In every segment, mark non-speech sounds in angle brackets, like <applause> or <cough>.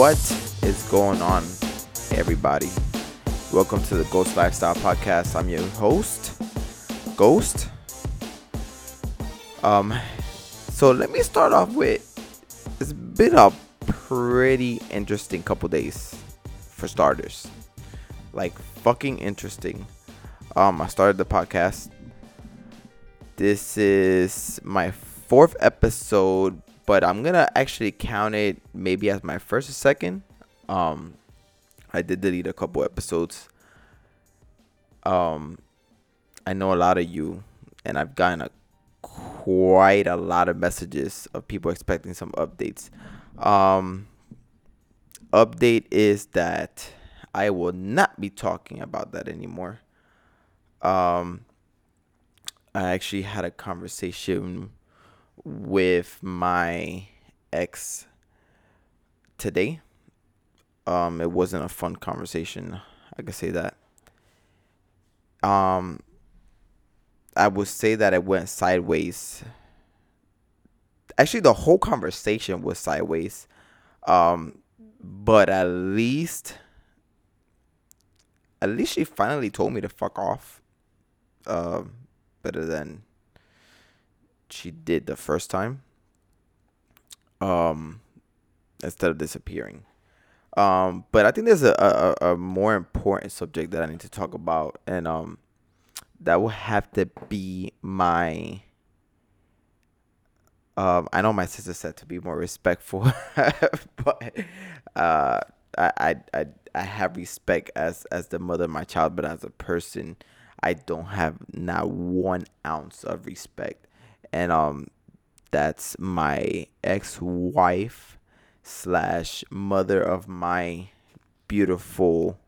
What is going on, everybody? Welcome to the Ghost Lifestyle Podcast. I'm your host, Ghost. Um, so let me start off with it's been a pretty interesting couple days for starters. Like fucking interesting. Um, I started the podcast. This is my fourth episode but I'm gonna actually count it maybe as my first or second. Um, I did delete a couple episodes. Um, I know a lot of you, and I've gotten a quite a lot of messages of people expecting some updates. Um, update is that I will not be talking about that anymore. Um, I actually had a conversation with my ex today. Um, it wasn't a fun conversation. I could say that. Um, I would say that it went sideways. Actually, the whole conversation was sideways. Um, but at least, at least she finally told me to fuck off. Um, better than she did the first time. Um, instead of disappearing. Um, but I think there's a, a, a more important subject that I need to talk about, and um, that will have to be my. Um, I know my sister said to be more respectful, <laughs> but uh, I, I I I have respect as as the mother of my child, but as a person, I don't have not one ounce of respect and um that's my ex-wife slash mother of my beautiful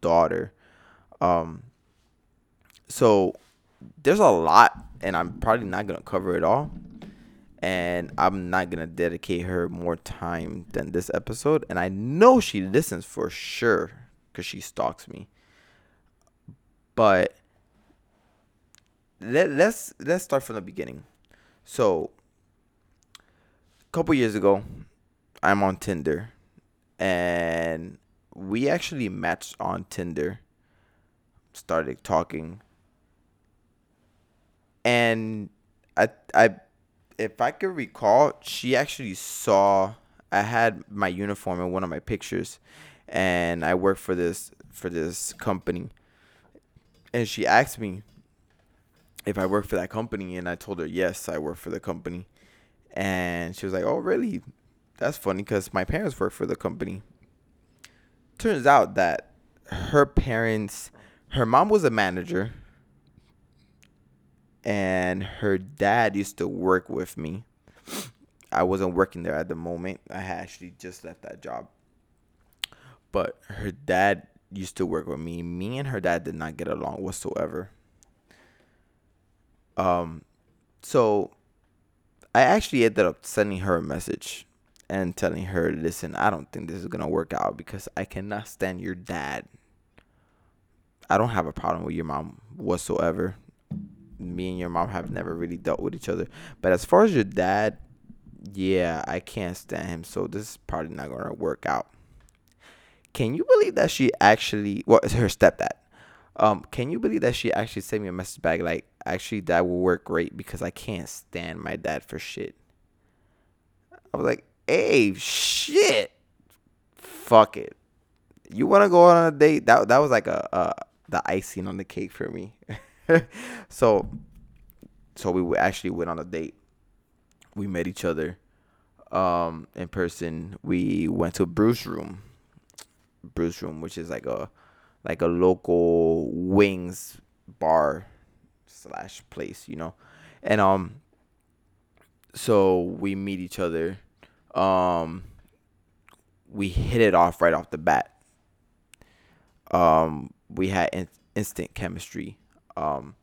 daughter. Um so there's a lot and i'm probably not gonna cover it all and i'm not gonna dedicate her more time than this episode and i know she listens for sure because she stalks me. But let, let's let's start from the beginning. So, a couple years ago, I'm on Tinder, and we actually matched on Tinder. Started talking, and I I if I could recall, she actually saw I had my uniform in one of my pictures, and I worked for this for this company, and she asked me if I work for that company, and I told her yes, I work for the company, and she was like, "Oh, really? That's funny because my parents work for the company." Turns out that her parents, her mom was a manager, and her dad used to work with me. I wasn't working there at the moment. I had actually just left that job. But her dad used to work with me. Me and her dad did not get along whatsoever. Um, so I actually ended up sending her a message and telling her, listen, I don't think this is gonna work out because I cannot stand your dad. I don't have a problem with your mom whatsoever. Me and your mom have never really dealt with each other. But as far as your dad, yeah, I can't stand him. So this is probably not gonna work out. Can you believe that she actually, well, her stepdad? Um, can you believe that she actually sent me a message back like, actually that will work great because I can't stand my dad for shit. I was like, hey, shit, fuck it. You want to go on a date? That that was like a, a the icing on the cake for me. <laughs> so, so we actually went on a date. We met each other, um, in person. We went to Bruce Room, Bruce Room, which is like a like a local wings bar slash place, you know, and um, so we meet each other. Um, we hit it off right off the bat. Um, we had in- instant chemistry. Um,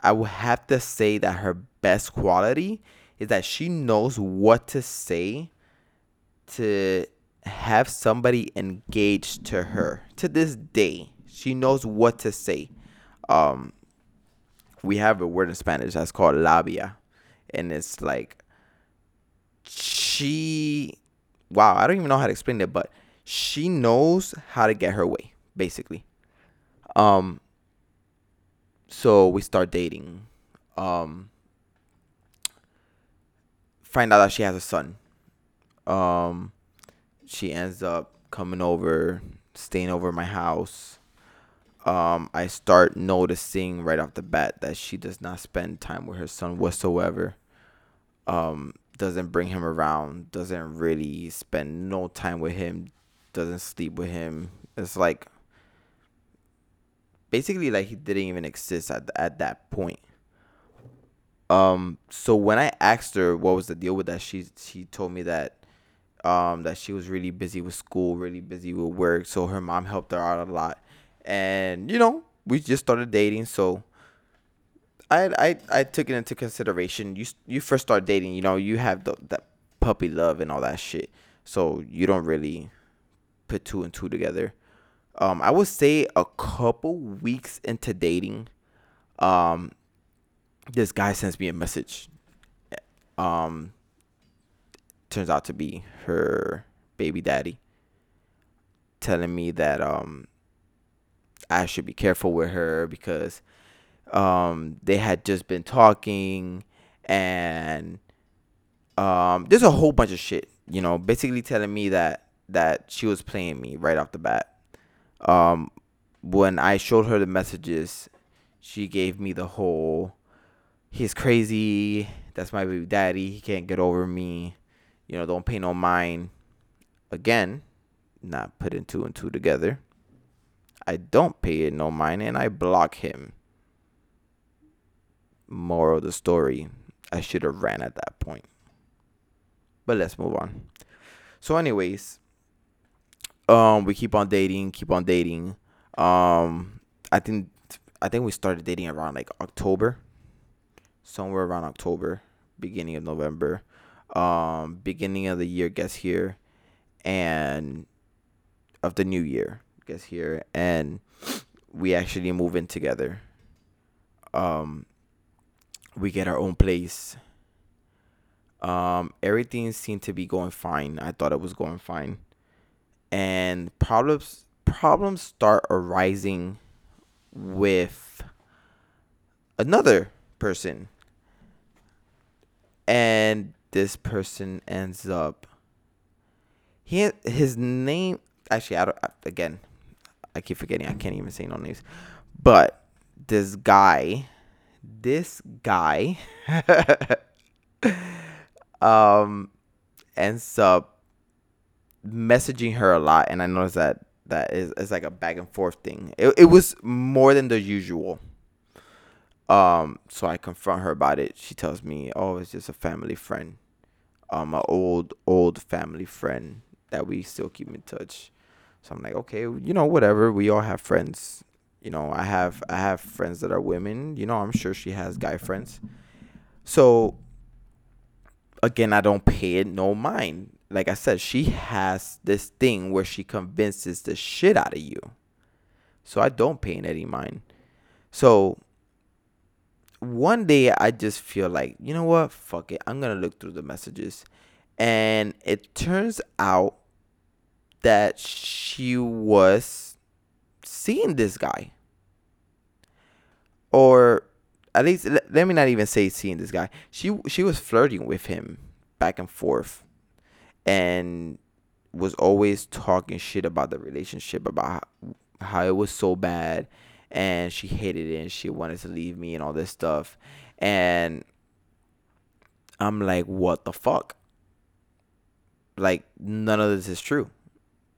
I would have to say that her best quality is that she knows what to say to have somebody engaged to her to this day. She knows what to say. Um, we have a word in Spanish that's called labia, and it's like she wow, I don't even know how to explain it, but she knows how to get her way, basically. Um so we start dating. Um find out that she has a son. Um she ends up coming over, staying over my house. Um I start noticing right off the bat that she does not spend time with her son whatsoever. Um doesn't bring him around, doesn't really spend no time with him, doesn't sleep with him. It's like basically like he didn't even exist at at that point. Um so when I asked her what was the deal with that, she she told me that um that she was really busy with school, really busy with work, so her mom helped her out a lot. And you know, we just started dating, so I I I took it into consideration. You you first start dating, you know, you have the that puppy love and all that shit. So you don't really put two and two together. Um, I would say a couple weeks into dating, um, this guy sends me a message. Um, turns out to be her baby daddy, telling me that um, I should be careful with her because um, they had just been talking and um, there's a whole bunch of shit, you know, basically telling me that that she was playing me right off the bat. Um, when I showed her the messages, she gave me the whole he's crazy, that's my baby daddy, he can't get over me, you know, don't pay no mind. Again, not putting two and two together. I don't pay it no mind and I block him moral of the story, I should have ran at that point. But let's move on. So, anyways, um, we keep on dating, keep on dating. Um, I think I think we started dating around like October, somewhere around October, beginning of November. Um, beginning of the year gets here, and of the new year gets here, and we actually move in together. Um, we get our own place. Um, everything seemed to be going fine. I thought it was going fine, and problems problems start arising with another person, and this person ends up. He his name actually I don't again. I keep forgetting. I can't even say no names, but this guy this guy <laughs> um ends up messaging her a lot and I noticed that that is it's like a back and forth thing. It it was more than the usual. Um so I confront her about it. She tells me, "Oh, it's just a family friend." Um an old old family friend that we still keep in touch. So I'm like, "Okay, you know, whatever. We all have friends you know i have i have friends that are women you know i'm sure she has guy friends so again i don't pay it no mind like i said she has this thing where she convinces the shit out of you so i don't pay any mind so one day i just feel like you know what fuck it i'm gonna look through the messages and it turns out that she was seeing this guy. Or at least let me not even say seeing this guy. She she was flirting with him back and forth and was always talking shit about the relationship about how it was so bad and she hated it and she wanted to leave me and all this stuff and I'm like what the fuck like none of this is true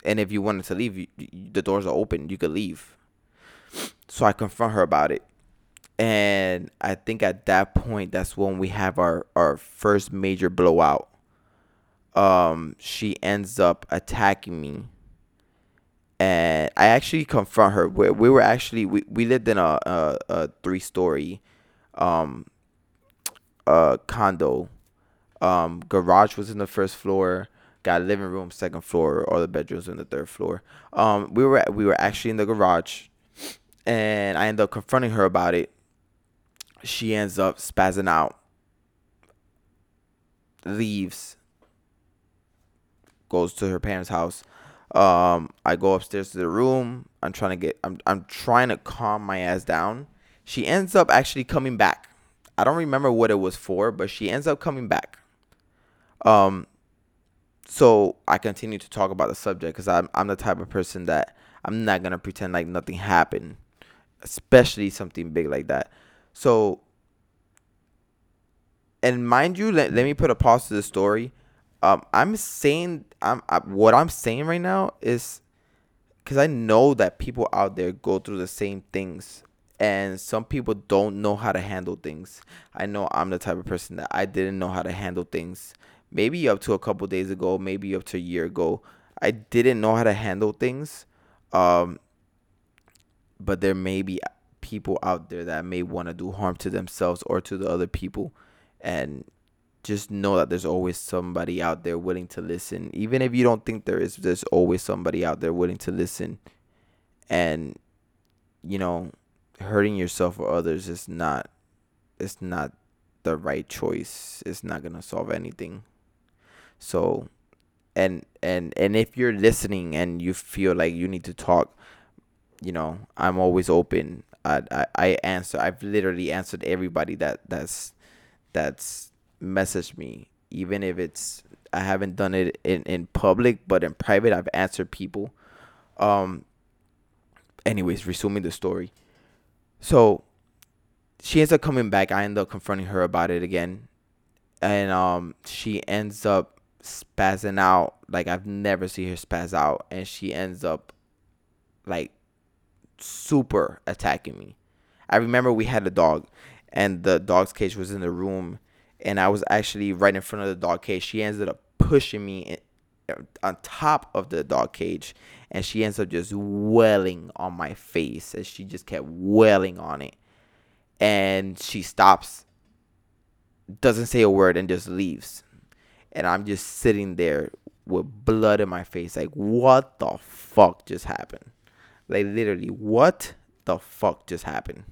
and if you wanted to leave, you, the doors are open. You could leave. So I confront her about it. And I think at that point, that's when we have our, our first major blowout. Um, she ends up attacking me. And I actually confront her. We, we were actually, we, we lived in a, a, a three story um, uh, condo. Um, garage was in the first floor got a living room, second floor, all the bedrooms in the third floor. Um, we were we were actually in the garage, and I end up confronting her about it. She ends up spazzing out, leaves, goes to her parents' house. Um, I go upstairs to the room. I'm trying to get. I'm I'm trying to calm my ass down. She ends up actually coming back. I don't remember what it was for, but she ends up coming back. Um, so I continue to talk about the subject because I'm I'm the type of person that I'm not gonna pretend like nothing happened, especially something big like that. So, and mind you, let, let me put a pause to the story. Um, I'm saying I'm I, what I'm saying right now is because I know that people out there go through the same things and some people don't know how to handle things. I know I'm the type of person that I didn't know how to handle things. Maybe up to a couple days ago, maybe up to a year ago, I didn't know how to handle things. Um, but there may be people out there that may want to do harm to themselves or to the other people, and just know that there's always somebody out there willing to listen. Even if you don't think there is, there's always somebody out there willing to listen. And you know, hurting yourself or others is not it's not the right choice. It's not going to solve anything. So and and and if you're listening and you feel like you need to talk, you know, I'm always open. I I, I answer. I've literally answered everybody that that's that's messaged me, even if it's I haven't done it in in public, but in private, I've answered people. Um. Anyways, resuming the story. So she ends up coming back. I end up confronting her about it again. And um she ends up spazzing out like I've never seen her spaz out and she ends up like super attacking me. I remember we had a dog and the dog's cage was in the room and I was actually right in front of the dog cage. She ended up pushing me on top of the dog cage and she ends up just welling on my face as she just kept welling on it. And she stops doesn't say a word and just leaves. And i'm just sitting there with blood in my face like what the fuck just happened? Like literally what the fuck just happened?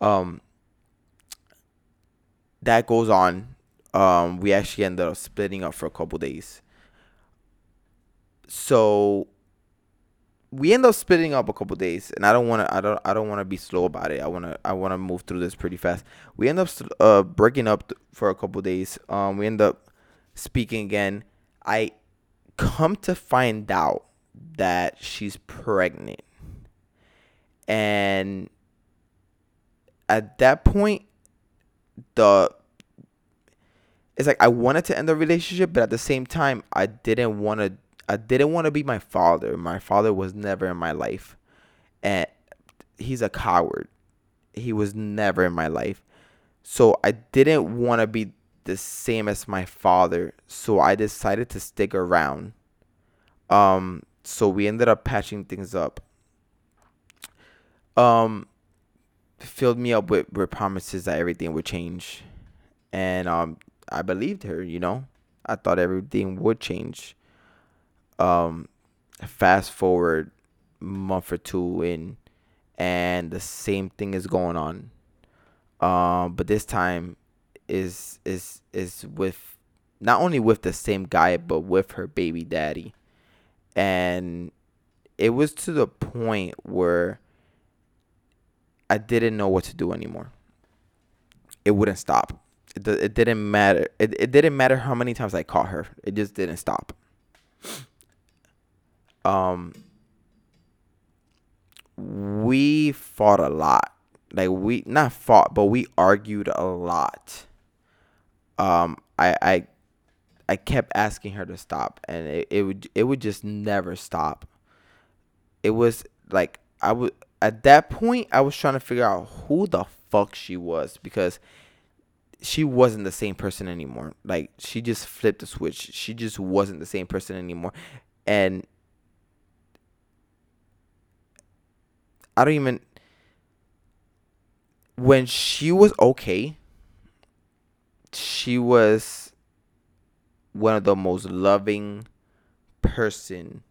Um that goes on um we actually ended up splitting up for a couple days. So we end up splitting up a couple days and i don't want to i don't i don't want to be slow about it. I want to i want to move through this pretty fast. We end up uh breaking up for a couple days. Um we end up speaking again. I come to find out that she's pregnant. And at that point the it's like i wanted to end the relationship but at the same time i didn't want to I didn't want to be my father. My father was never in my life. And he's a coward. He was never in my life. So I didn't want to be the same as my father. So I decided to stick around. Um so we ended up patching things up. Um filled me up with, with promises that everything would change. And um I believed her, you know. I thought everything would change um, fast forward month or two in, and the same thing is going on. Um, but this time is is is with not only with the same guy but with her baby daddy, and it was to the point where I didn't know what to do anymore. It wouldn't stop. It, it didn't matter. It, it didn't matter how many times I caught her. It just didn't stop um we fought a lot. Like we not fought, but we argued a lot. Um I I I kept asking her to stop and it, it would it would just never stop. It was like I would at that point I was trying to figure out who the fuck she was because she wasn't the same person anymore. Like she just flipped the switch. She just wasn't the same person anymore. And I don't even when she was okay, she was one of the most loving person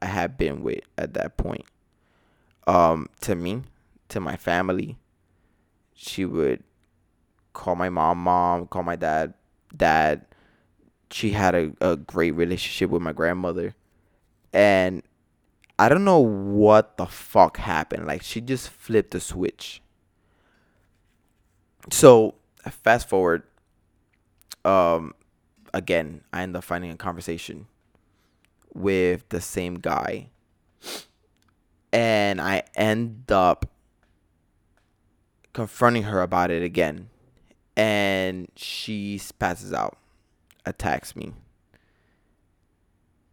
I had been with at that point. Um, to me, to my family, she would call my mom mom, call my dad dad. she had a, a great relationship with my grandmother. And I don't know what the fuck happened. Like she just flipped the switch. So fast forward. Um again, I end up finding a conversation with the same guy. And I end up confronting her about it again. And she passes out, attacks me,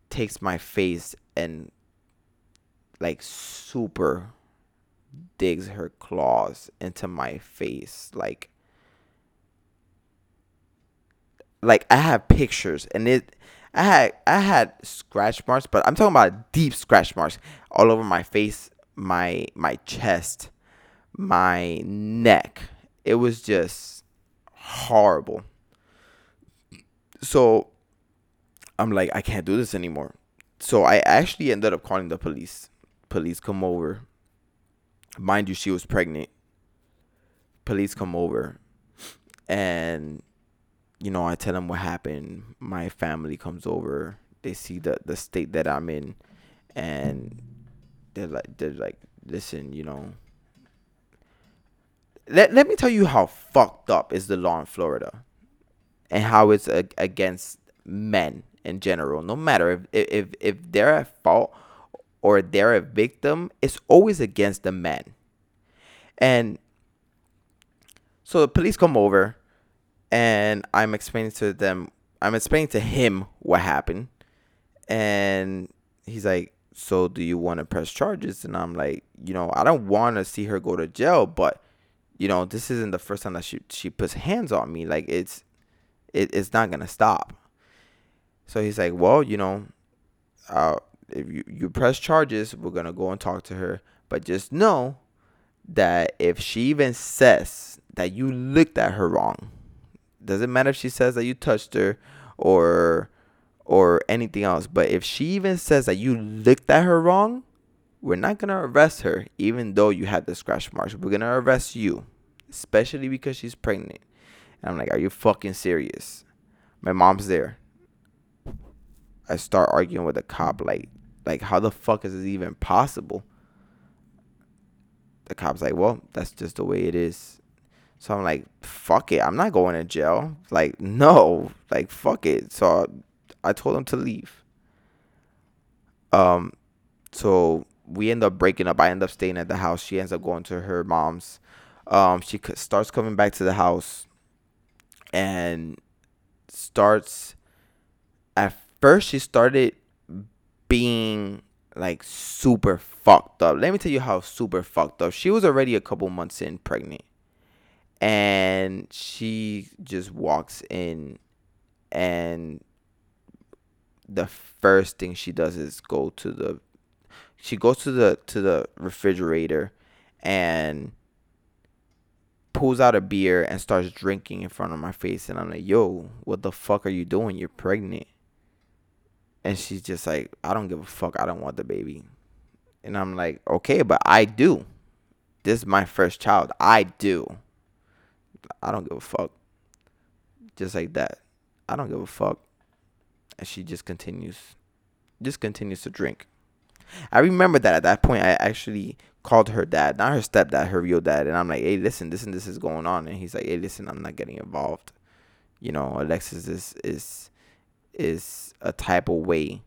takes my face and like super digs her claws into my face like like I have pictures and it I had I had scratch marks, but I'm talking about deep scratch marks all over my face, my my chest, my neck. It was just horrible. So I'm like I can't do this anymore. So I actually ended up calling the police. Police come over. Mind you, she was pregnant. Police come over and you know, I tell them what happened. My family comes over. They see the the state that I'm in, and they're like, they're like, listen, you know. Let Let me tell you how fucked up is the law in Florida, and how it's a, against men in general. No matter if if if they're at fault or they're a victim, it's always against the men. And so the police come over and I'm explaining to them, I'm explaining to him what happened, and he's like, "So do you want to press charges?" And I'm like, you know, I don't want to see her go to jail, but you know, this isn't the first time that she she puts hands on me. Like it's, it, it's not gonna stop. So he's like, well, you know, uh, if you you press charges, we're gonna go and talk to her, but just know that if she even says that you looked at her wrong doesn't matter if she says that you touched her or or anything else. But if she even says that you looked at her wrong, we're not gonna arrest her, even though you had the scratch marks. We're gonna arrest you, especially because she's pregnant. And I'm like, are you fucking serious? My mom's there. I start arguing with the cop, like, like how the fuck is this even possible? The cop's like, well, that's just the way it is. So I'm like, fuck it. I'm not going to jail. Like, no. Like, fuck it. So I told him to leave. Um, so we end up breaking up. I end up staying at the house. She ends up going to her mom's. Um, she starts coming back to the house and starts. At first, she started being like super fucked up. Let me tell you how super fucked up. She was already a couple months in pregnant and she just walks in and the first thing she does is go to the she goes to the to the refrigerator and pulls out a beer and starts drinking in front of my face and I'm like, "Yo, what the fuck are you doing? You're pregnant." And she's just like, "I don't give a fuck. I don't want the baby." And I'm like, "Okay, but I do. This is my first child. I do." I don't give a fuck. Just like that. I don't give a fuck. And she just continues, just continues to drink. I remember that at that point, I actually called her dad, not her stepdad, her real dad. And I'm like, hey, listen, this and this is going on. And he's like, hey, listen, I'm not getting involved. You know, Alexis is, is, is a type of way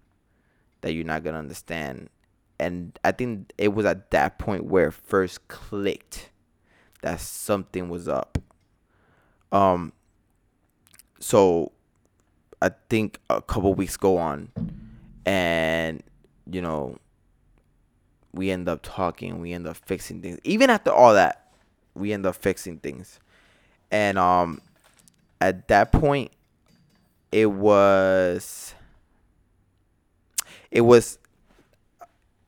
that you're not going to understand. And I think it was at that point where it first clicked that something was up. Um, so I think a couple weeks go on, and you know, we end up talking. We end up fixing things. Even after all that, we end up fixing things. And um, at that point, it was. It was.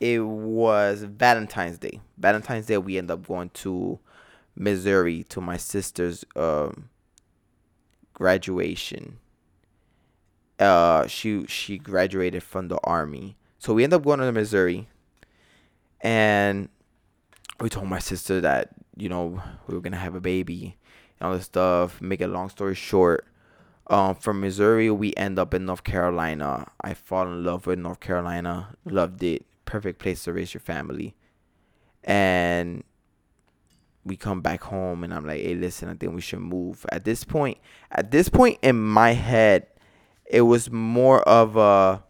It was Valentine's Day. Valentine's Day, we end up going to Missouri to my sister's um graduation. Uh, she she graduated from the army, so we end up going to Missouri, and we told my sister that you know we were gonna have a baby and all this stuff. Make a long story short, Um, from Missouri, we end up in North Carolina. I fall in love with North Carolina. Loved it. Perfect place to raise your family. And we come back home, and I'm like, hey, listen, I think we should move. At this point, at this point in my head, it was more of a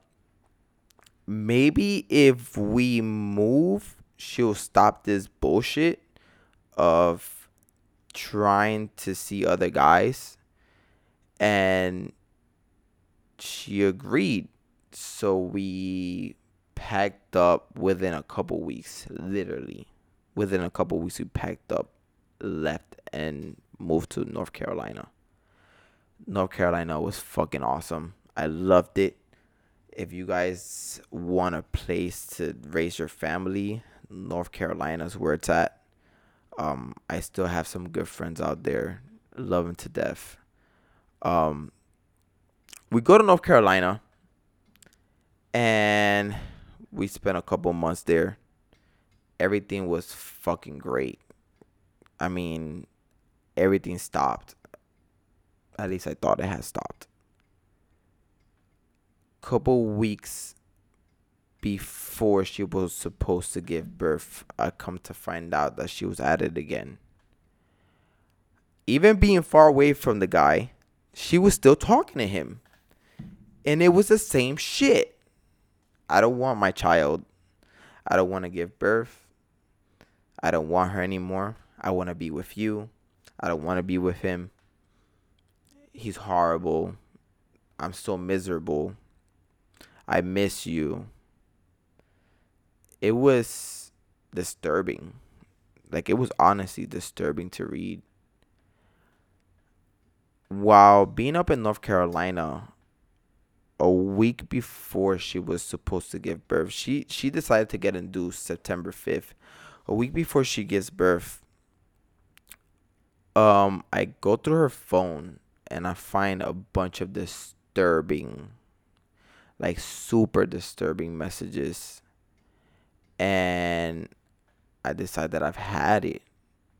maybe if we move, she'll stop this bullshit of trying to see other guys. And she agreed. So we packed up within a couple weeks, literally. Within a couple weeks, we packed up, left, and moved to North Carolina. North Carolina was fucking awesome. I loved it. If you guys want a place to raise your family, North Carolina is where it's at. Um, I still have some good friends out there. Love them to death. Um, we go to North Carolina and we spent a couple months there. Everything was fucking great. I mean, everything stopped. At least I thought it had stopped. Couple weeks before she was supposed to give birth, I come to find out that she was at it again. Even being far away from the guy, she was still talking to him. And it was the same shit. I don't want my child. I don't want to give birth. I don't want her anymore. I want to be with you. I don't want to be with him. He's horrible. I'm so miserable. I miss you it was disturbing. Like it was honestly disturbing to read. While being up in North Carolina, a week before she was supposed to give birth, she she decided to get induced September fifth. A week before she gives birth, um, I go through her phone and I find a bunch of disturbing, like super disturbing messages and I decide that I've had it.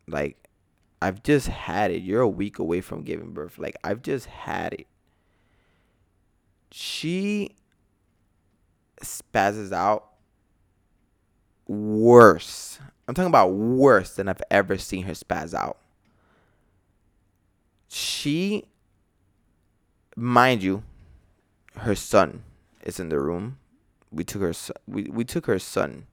Like I've just had it. You're a week away from giving birth. Like I've just had it. She spazzes out worse. I'm talking about worse than I've ever seen her spaz out. She, mind you, her son is in the room. We took her. We we took her son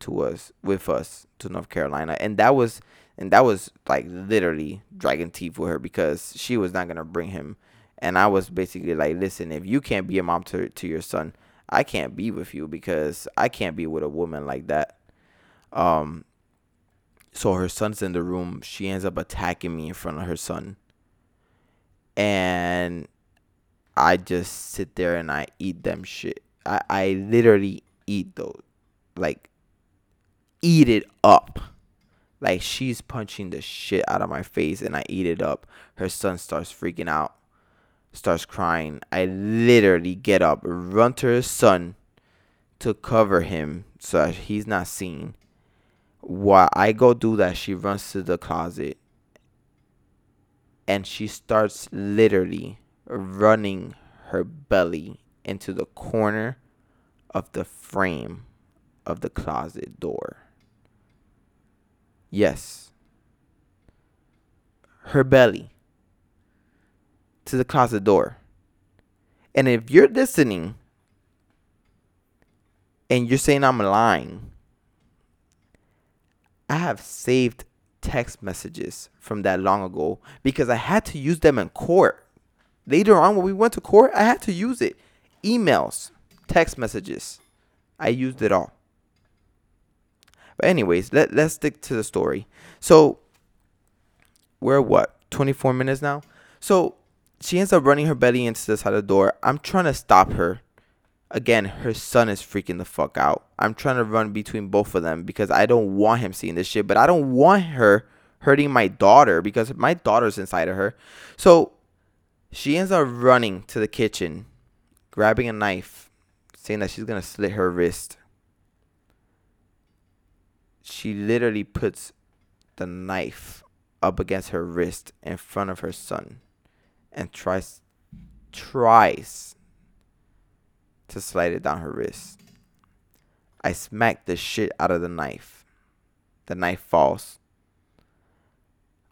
to us with us to North Carolina, and that was and that was like literally dragging teeth with her because she was not gonna bring him, and I was basically like, listen, if you can't be a mom to to your son, I can't be with you because I can't be with a woman like that. Um. So her son's in the room. She ends up attacking me in front of her son, and I just sit there and I eat them shit. I I literally eat those like eat it up. Like she's punching the shit out of my face and I eat it up. Her son starts freaking out, starts crying. I literally get up, run to her son to cover him so he's not seen. While I go do that, she runs to the closet and she starts literally running her belly into the corner of the frame of the closet door. Yes. Her belly to the closet door. And if you're listening and you're saying I'm lying, I have saved text messages from that long ago because I had to use them in court. Later on, when we went to court, I had to use it. Emails, text messages. I used it all. But anyways, let let's stick to the story. So we're what, 24 minutes now? So she ends up running her belly into the side of the door. I'm trying to stop her. Again, her son is freaking the fuck out. I'm trying to run between both of them because I don't want him seeing this shit, but I don't want her hurting my daughter because my daughter's inside of her. So she ends up running to the kitchen, grabbing a knife, saying that she's gonna slit her wrist she literally puts the knife up against her wrist in front of her son and tries tries to slide it down her wrist. I smack the shit out of the knife. The knife falls.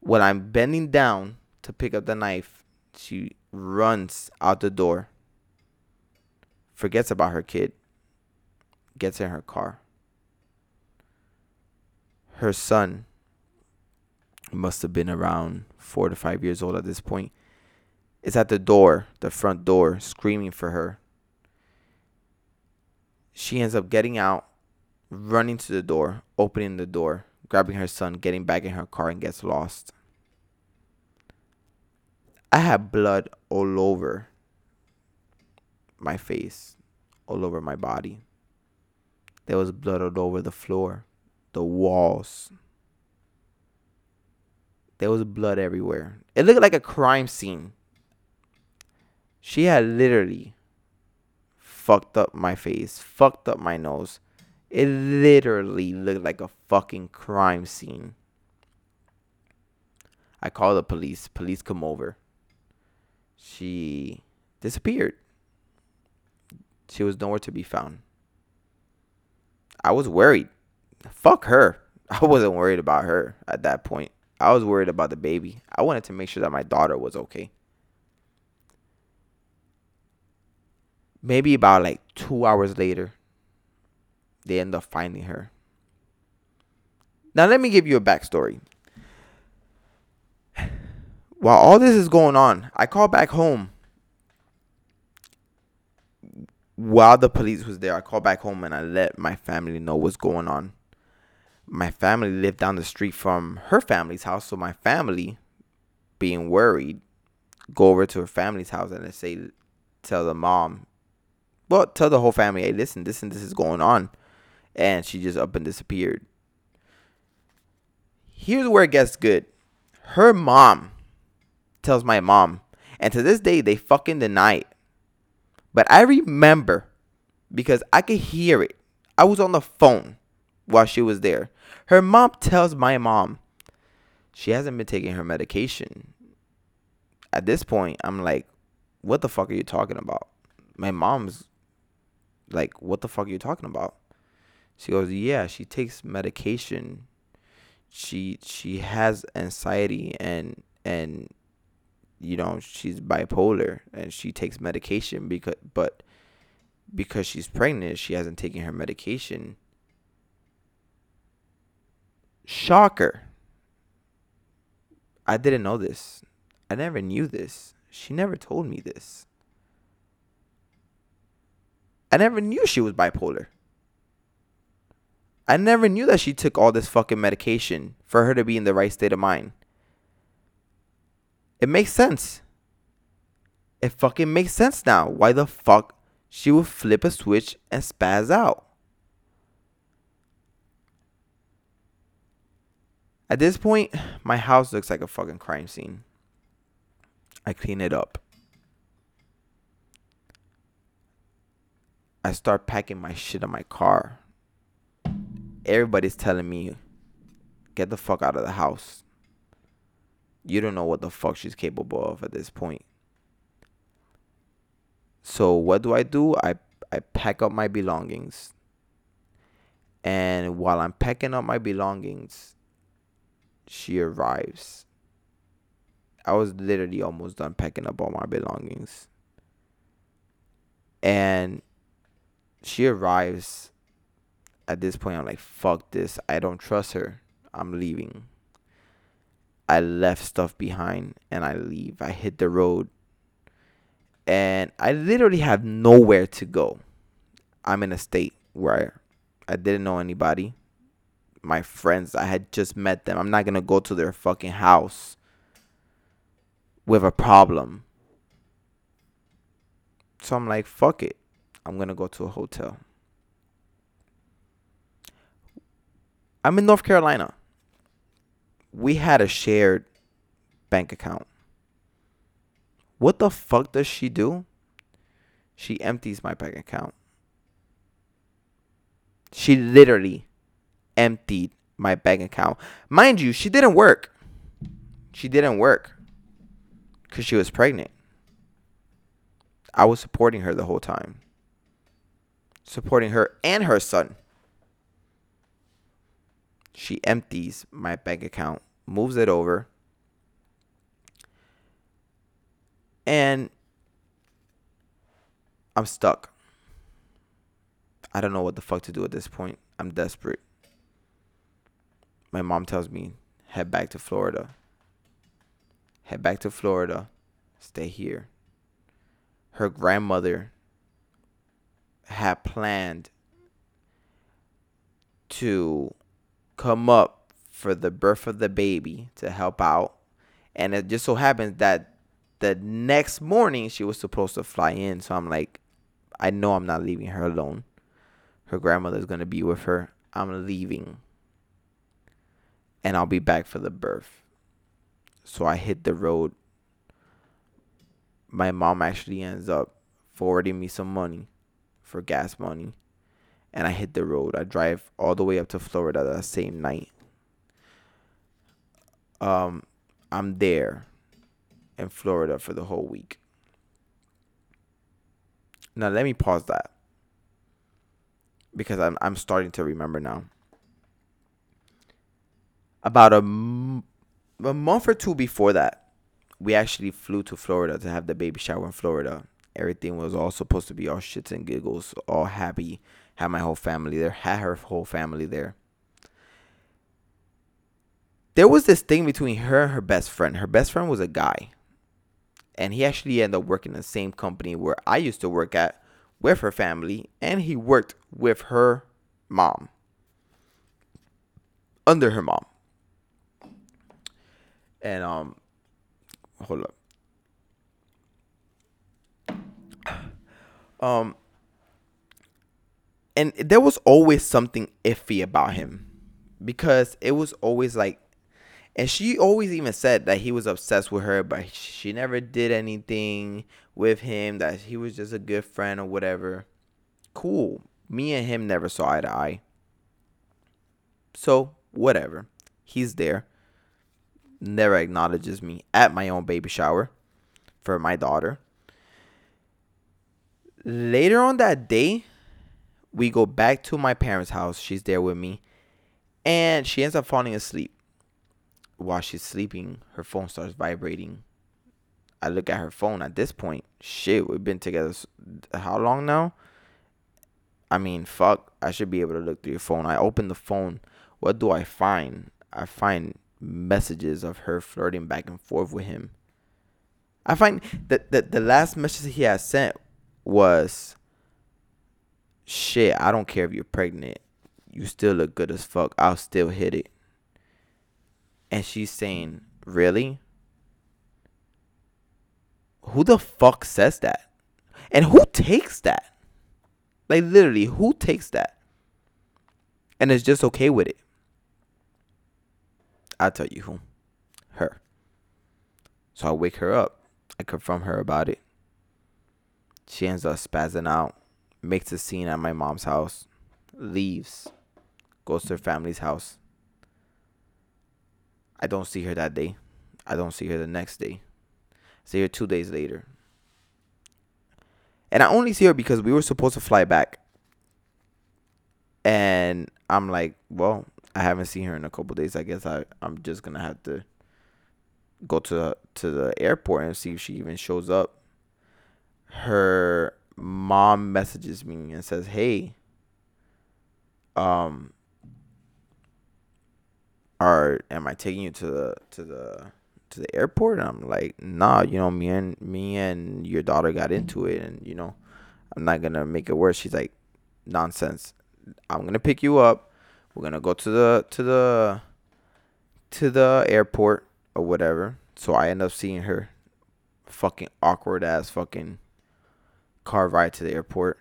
When I'm bending down to pick up the knife, she runs out the door, forgets about her kid, gets in her car. Her son must have been around four to five years old at this point. Is at the door, the front door, screaming for her. She ends up getting out, running to the door, opening the door, grabbing her son, getting back in her car, and gets lost. I had blood all over my face, all over my body. There was blood all over the floor, the walls. There was blood everywhere. It looked like a crime scene. She had literally fucked up my face, fucked up my nose. It literally looked like a fucking crime scene. I called the police. Police come over. She disappeared. She was nowhere to be found. I was worried. Fuck her. <laughs> I wasn't worried about her at that point. I was worried about the baby. I wanted to make sure that my daughter was okay. Maybe about like two hours later, they end up finding her. Now, let me give you a backstory. While all this is going on, I call back home. While the police was there, I called back home and I let my family know what's going on. My family lived down the street from her family's house, so my family, being worried, go over to her family's house and they say, tell the mom, well, tell the whole family, hey, listen, this and this is going on. And she just up and disappeared. Here's where it gets good. Her mom tells my mom, and to this day, they fucking deny it. But I remember because I could hear it. I was on the phone while she was there. Her mom tells my mom she hasn't been taking her medication. At this point, I'm like, what the fuck are you talking about? My mom's like, what the fuck are you talking about? She goes, yeah, she takes medication. She she has anxiety and and you know she's bipolar and she takes medication because but because she's pregnant she hasn't taken her medication. Shocker. I didn't know this. I never knew this. She never told me this. I never knew she was bipolar. I never knew that she took all this fucking medication for her to be in the right state of mind. It makes sense. It fucking makes sense now. Why the fuck she would flip a switch and spaz out? At this point, my house looks like a fucking crime scene. I clean it up. I start packing my shit in my car. Everybody's telling me, get the fuck out of the house. You don't know what the fuck she's capable of at this point. So what do I do? I I pack up my belongings. And while I'm packing up my belongings, she arrives. I was literally almost done packing up all my belongings. And she arrives at this point i'm like fuck this. I don't trust her. I'm leaving. I left stuff behind and i leave. I hit the road and i literally have nowhere to go. I'm in a state where i, didn't know anybody my friends i had just met them. I'm not gonna go to their fucking house with a problem. So i'm like fuck it I'm going to go to a hotel. I'm in North Carolina. We had a shared bank account. What the fuck does she do? She empties my bank account. She literally emptied my bank account. Mind you, she didn't work. She didn't work because she was pregnant. I was supporting her the whole time. Supporting her and her son. She empties my bank account, moves it over, and I'm stuck. I don't know what the fuck to do at this point. I'm desperate. My mom tells me, head back to Florida. Head back to Florida. Stay here. Her grandmother had planned to come up for the birth of the baby to help out. And it just so happens that the next morning she was supposed to fly in. So I'm like, I know I'm not leaving her alone. Her grandmother's going to be with her. I'm leaving. And I'll be back for the birth. So I hit the road. My mom actually ends up forwarding me some money for gas money. And I hit the road. I drive all the way up to Florida that same night. Um, I'm there in Florida for the whole week. Now let me pause that because I'm I'm starting to remember now. About a, m- a month or two before that, we actually flew to Florida to have the baby shower in Florida. Everything was all supposed to be all shits and giggles, all happy. Had my whole family there, had her whole family there. There was this thing between her and her best friend. Her best friend was a guy. And he actually ended up working in the same company where I used to work at with her family, and he worked with her mom, under her mom. And um, hold up. Um, and there was always something iffy about him because it was always like and she always even said that he was obsessed with her, but she never did anything with him, that he was just a good friend or whatever. Cool. Me and him never saw eye to eye. So, whatever. He's there. Never acknowledges me at my own baby shower for my daughter. Later on that day, we go back to my parents' house. She's there with me. And she ends up falling asleep while she's sleeping, her phone starts vibrating. I look at her phone at this point. Shit, we've been together how long now? I mean, fuck. I should be able to look through your phone. I open the phone. What do I find? I find messages of her flirting back and forth with him. I find that the, the last message he had sent was shit, I don't care if you're pregnant. You still look good as fuck. I'll still hit it. And she's saying, Really? Who the fuck says that? And who takes that? Like, literally, who takes that? And is just okay with it? I'll tell you who. Her. So I wake her up. I confront her about it. She ends up spazzing out, makes a scene at my mom's house, leaves, goes to her family's house. I don't see her that day. I don't see her the next day. I see her two days later. And I only see her because we were supposed to fly back. And I'm like, well, I haven't seen her in a couple days. I guess I, I'm just gonna have to go to to the airport and see if she even shows up. Her mom messages me and says, Hey, um, are am I taking you to the to the to the airport? And I'm like, nah, you know, me and me and your daughter got into it, and you know, I'm not gonna make it worse. She's like, nonsense. I'm gonna pick you up. We're gonna go to the to the to the airport or whatever. So I end up seeing her. Fucking awkward ass fucking car ride to the airport,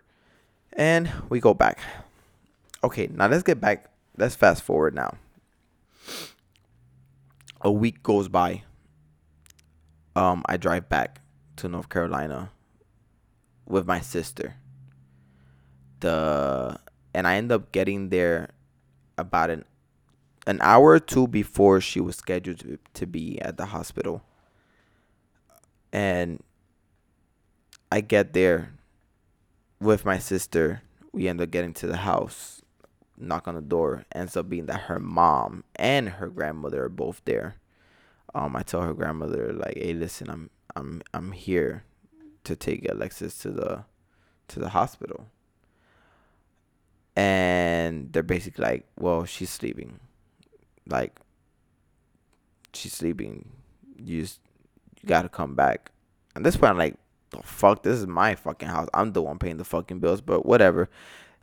and we go back. Okay, now let's get back. Let's fast forward now a week goes by. Um, I drive back to North Carolina with my sister. The and I end up getting there about an an hour or two before she was scheduled to, to be at the hospital. And I I get there with my sister. We end up getting to the house, knock on the door. Ends up being that her mom and her grandmother are both there. Um, I tell her grandmother like, "Hey, listen, I'm I'm I'm here to take Alexis to the to the hospital." And they're basically like, "Well, she's sleeping. Like, she's sleeping. You just you gotta come back." At this point, I'm like, the fuck? This is my fucking house. I'm the one paying the fucking bills, but whatever.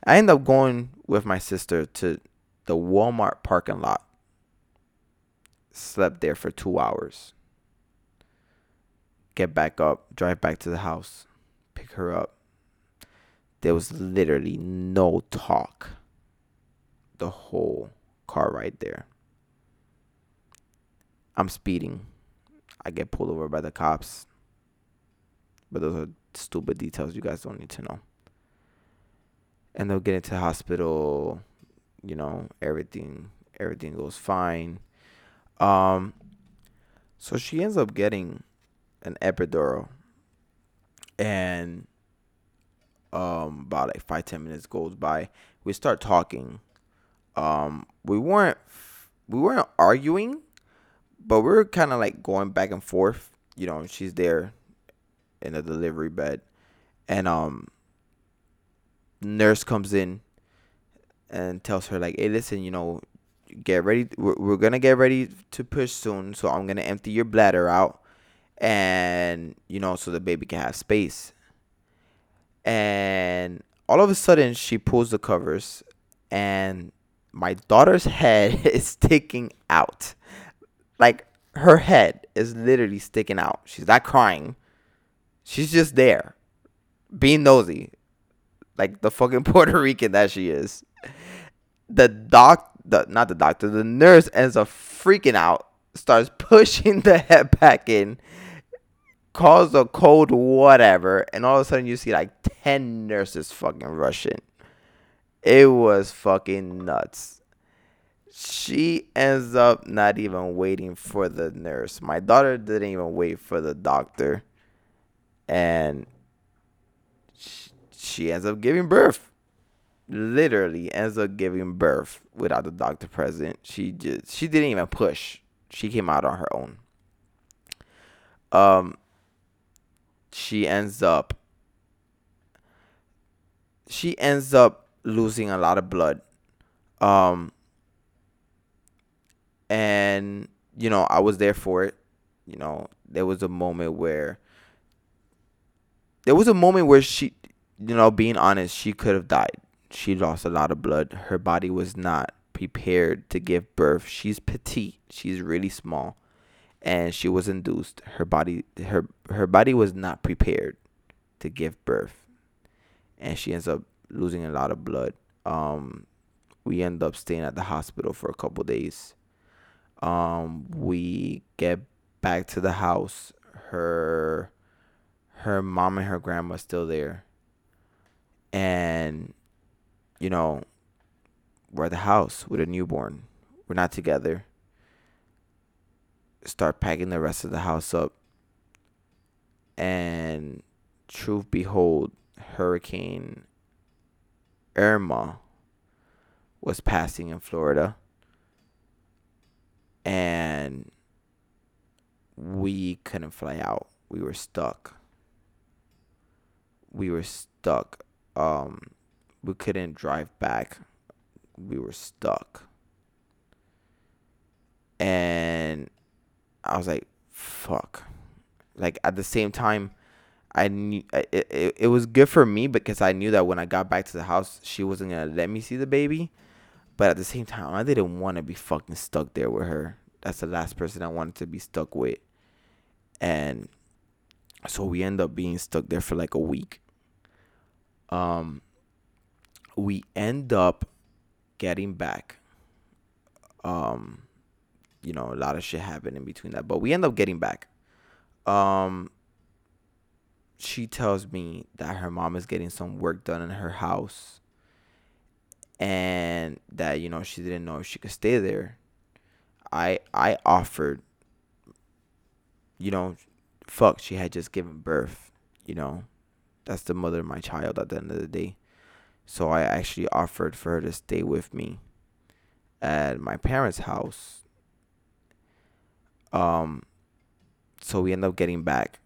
I end up going with my sister to the Walmart parking lot. Slept there for two hours. Get back up, drive back to the house, pick her up. There was literally no talk the whole car ride there. I'm speeding. I get pulled over by the cops. But those are stupid details you guys don't need to know. And they'll get into the hospital, you know, everything everything goes fine. Um so she ends up getting an epidural and um about like five ten minutes goes by we start talking um we weren't we weren't arguing but we were kind of like going back and forth you know she's there in the delivery bed, and um, nurse comes in and tells her like, "Hey, listen, you know, get ready. We're, we're gonna get ready to push soon, so I'm gonna empty your bladder out, and you know, so the baby can have space." And all of a sudden, she pulls the covers, and my daughter's <laughs> head is sticking out, like her head is literally sticking out. She's not crying. She's just there, being nosy, like the fucking <laughs> Puerto Rican that she is. The doc, the not the doctor, the nurse ends up freaking out, starts <laughs> pushing the head back in, calls a code whatever, and all of a sudden you see like ten nurses fucking rushing. It was fucking nuts. She ends up not even waiting for the nurse. My daughter didn't even wait for the doctor and she, she ends up giving birth. Literally ends up giving birth without the doctor present. She just she didn't even push. She came out on her own. Um she ends up she ends up losing a lot of blood. Um and you know i was there for it. You know there was a moment where there was a moment where she, you know, being honest, she could have died. She lost a lot of blood. Her body was not prepared to give birth. She's petite. She's really small, and she was induced. Her body, her her body was not prepared to give birth, and she ends up losing a lot of blood. Um, we end up staying at the hospital for a couple days. Um, we get back to the house. Her her mom and her grandma still there. And, you know, we're at the house with a newborn. We're not together. Start packing the rest of the house up. And truth behold, Hurricane Irma was passing in Florida. And we couldn't fly out. We were stuck we were stuck. Um, we couldn't drive back. We were stuck. And I was like, fuck. Like at the same time, I knew it, it, it was good for me because I knew that when I got back to the house, she wasn't gonna let me see the baby. But at the same time, I didn't want to be fucking stuck there with her. That's the last person I wanted to be stuck with. And so we end up being stuck there for like a week um, we end up getting back. Um, you know, a lot of shit happened in between that, but we end up getting back. Um, she tells me that her mom is getting some work done in her house and that you know she didn't know if she could stay there i i offered you know fuck she had just given birth you know That's the mother of my child at the end of the day. So I actually offered for her to stay with me at my parents' house. Um, so we end up getting back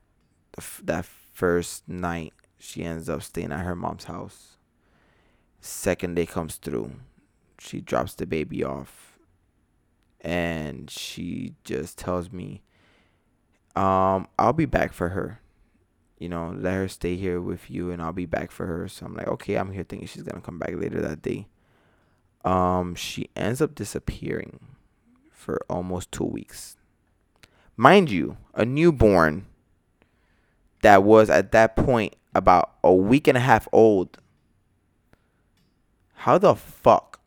that first night. She ends up staying at her mom's house. Second day comes through. She drops the baby off. And she just tells me, um, I'll be back for her. You know, let her stay here with you and I'll be back for her. So I'm like, okay, I'm here thinking she's gonna come back later that day. Um, she ends up disappearing for almost two weeks. Mind you, a newborn that was at that point about a week and a half old. How the fuck?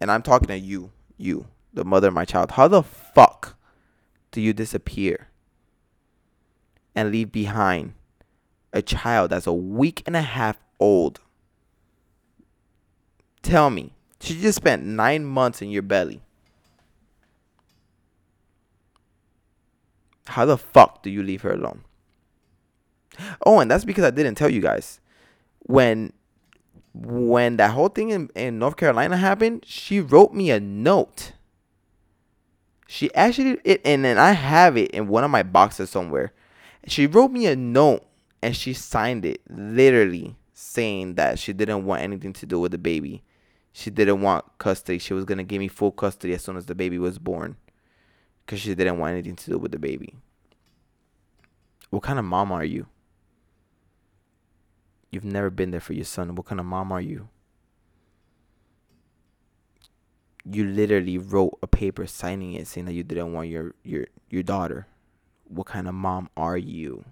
And I'm talking to you, you, the mother of my child. How the fuck do you disappear and leave behind a child that's a week and a half old? Tell me. She just spent nine months in your belly. How the fuck do you leave her alone? Oh, and that's because I didn't tell you guys. When when that whole thing in, in North Carolina happened, she wrote me a note. She actually it and then I have it in one of my boxes somewhere. She wrote me a note and she signed it literally saying that she didn't want anything to do with the baby. She didn't want custody. She was going to give me full custody as soon as the baby was born cuz she didn't want anything to do with the baby. What kind of mom are you? You've never been there for your son. What kind of mom are you? You literally wrote a paper signing it saying that you didn't want your your your daughter. What kind of mom are you?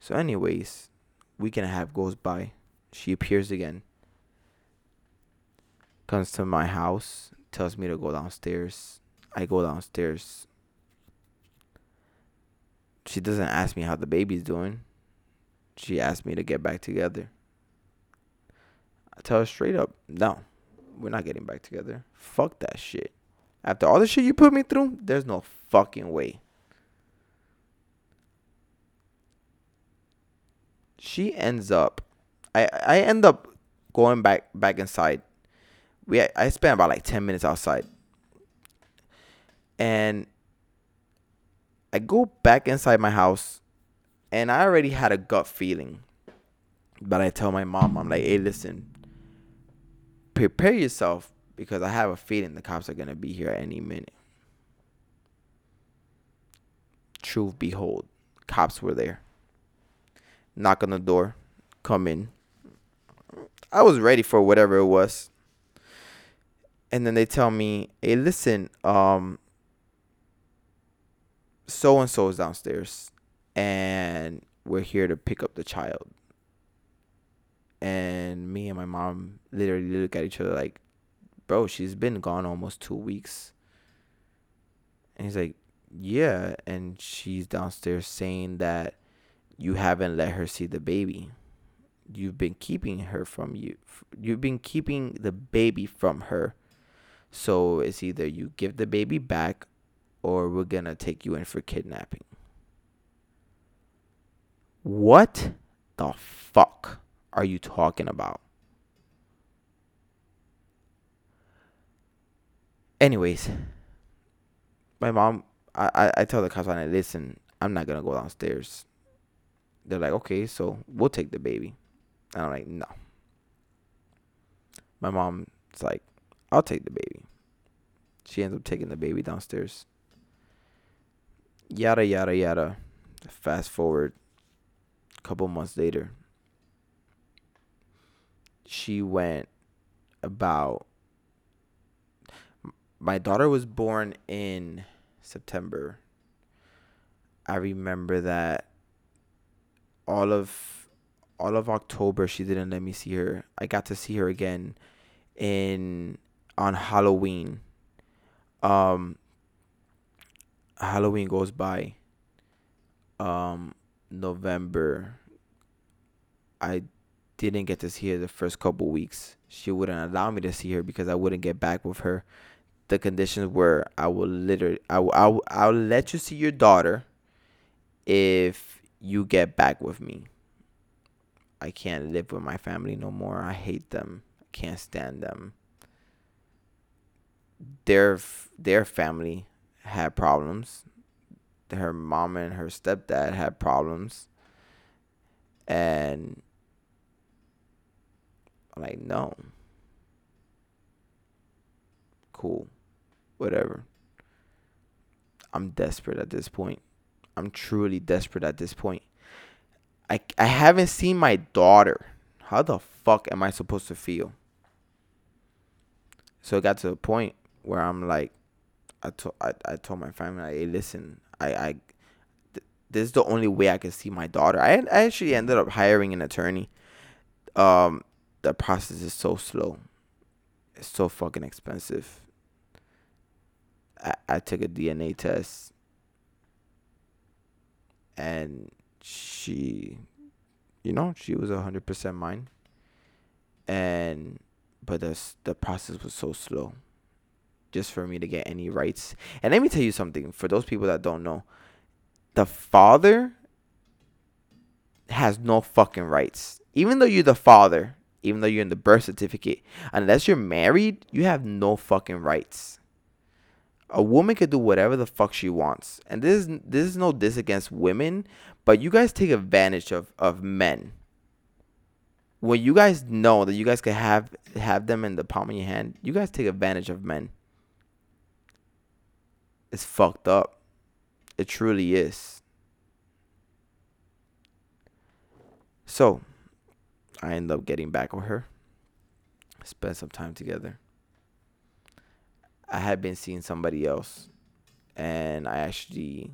So anyways, week and a half goes by. She appears again. Comes to my house, tells me to go downstairs. I go downstairs she doesn't ask me how the baby's doing. She asked me to get back together. I tell her straight up, no, we're not getting back together. Fuck that shit. After all the shit you put me through, there's no fucking way. She ends up I I end up going back back inside. We I spent about like 10 minutes outside. And I go back inside my house and I already had a gut feeling. But I tell my mom, I'm like, hey, listen, prepare yourself because I have a feeling the cops are going to be here any minute. Truth behold, cops were there. Knock on the door, come in. I was ready for whatever it was. And then they tell me, hey, listen, um, so and so is downstairs and we're here to pick up the child. And me and my mom literally look at each other like, bro, she's been gone almost two weeks. And he's like, yeah. And she's downstairs saying that you haven't let her see the baby. You've been keeping her from you. You've been keeping the baby from her. So it's either you give the baby back or we're gonna take you in for kidnapping. What the fuck are you talking about? Anyways, my mom, I, I, I tell the cops, I listen, I'm not gonna go downstairs. They're like, okay, so we'll take the baby. And I'm like, no. My mom's like, I'll take the baby. She ends up taking the baby downstairs yada yada yada. Fast forward a couple months later. She went about my daughter was born in September. I remember that all of all of October she didn't let me see her. I got to see her again in on Halloween. Um Halloween goes by. Um, November. I didn't get to see her the first couple weeks. She wouldn't allow me to see her because I wouldn't get back with her. The conditions were I will literally I will, I will, I'll let you see your daughter if you get back with me. I can't live with my family no more. I hate them. I can't stand them. Their their family had problems. Her mom and her stepdad had problems. And I'm like, no. Cool. Whatever. I'm desperate at this point. I'm truly desperate at this point. I, I haven't seen my daughter. How the fuck am I supposed to feel? So it got to a point where I'm like, I told I, I told my family, like, hey, listen, I I th- this is the only way I can see my daughter. I I actually ended up hiring an attorney. Um, the process is so slow. It's so fucking expensive. I, I took a DNA test and she you know, she was a hundred percent mine. And but the the process was so slow just for me to get any rights. And let me tell you something for those people that don't know. The father has no fucking rights. Even though you're the father, even though you're in the birth certificate, unless you're married, you have no fucking rights. A woman could do whatever the fuck she wants. And this is this is no diss against women, but you guys take advantage of, of men. When you guys know that you guys can have have them in the palm of your hand, you guys take advantage of men It's fucked up. It truly is. So, I end up getting back with her. Spend some time together. I had been seeing somebody else, and I actually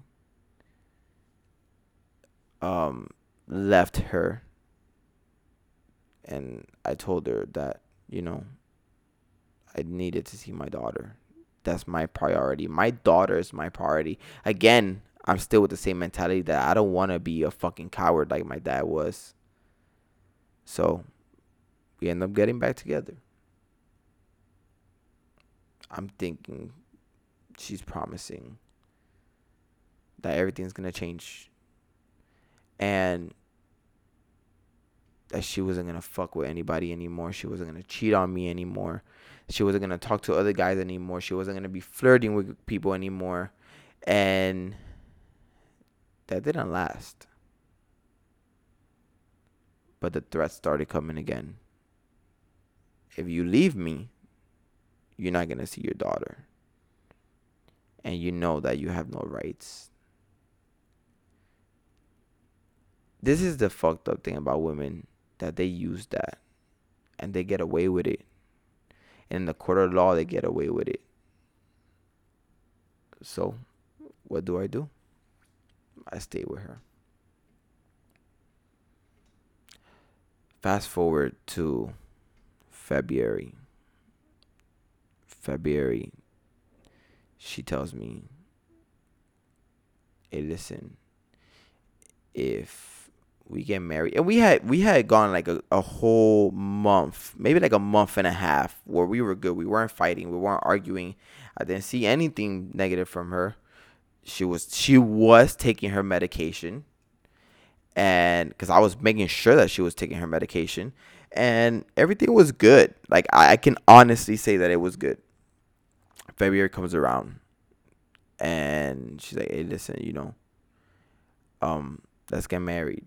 um left her, and I told her that you know I needed to see my daughter that's my priority. My daughter is my priority. Again, I'm still with the same mentality that I don't want to be a fucking coward like my dad was. So, we end up getting back together. I'm thinking she's promising that everything's going to change and that she wasn't going to fuck with anybody anymore. She wasn't going to cheat on me anymore. She wasn't gonna talk to other guys anymore. She wasn't gonna be flirting with people anymore, and that didn't last. But the threats started coming again. If you leave me, you're not gonna see your daughter, and you know that you have no rights. This is the fucked up thing about women that they use that and they get away with it in the court of law they get away with it. So, what do I do? I stay with her. Fast forward to February. February, she tells me, hey, listen, if we get married and we had we had gone like a, a whole month maybe like a month and a half where we were good. We weren't fighting. We weren't arguing. I didn't see anything negative from her. She was she was taking her medication and because i was making sure that she was taking her medication and everything was good. Like I, I can honestly say that it was good february comes around and she's like hey listen you know um let's get married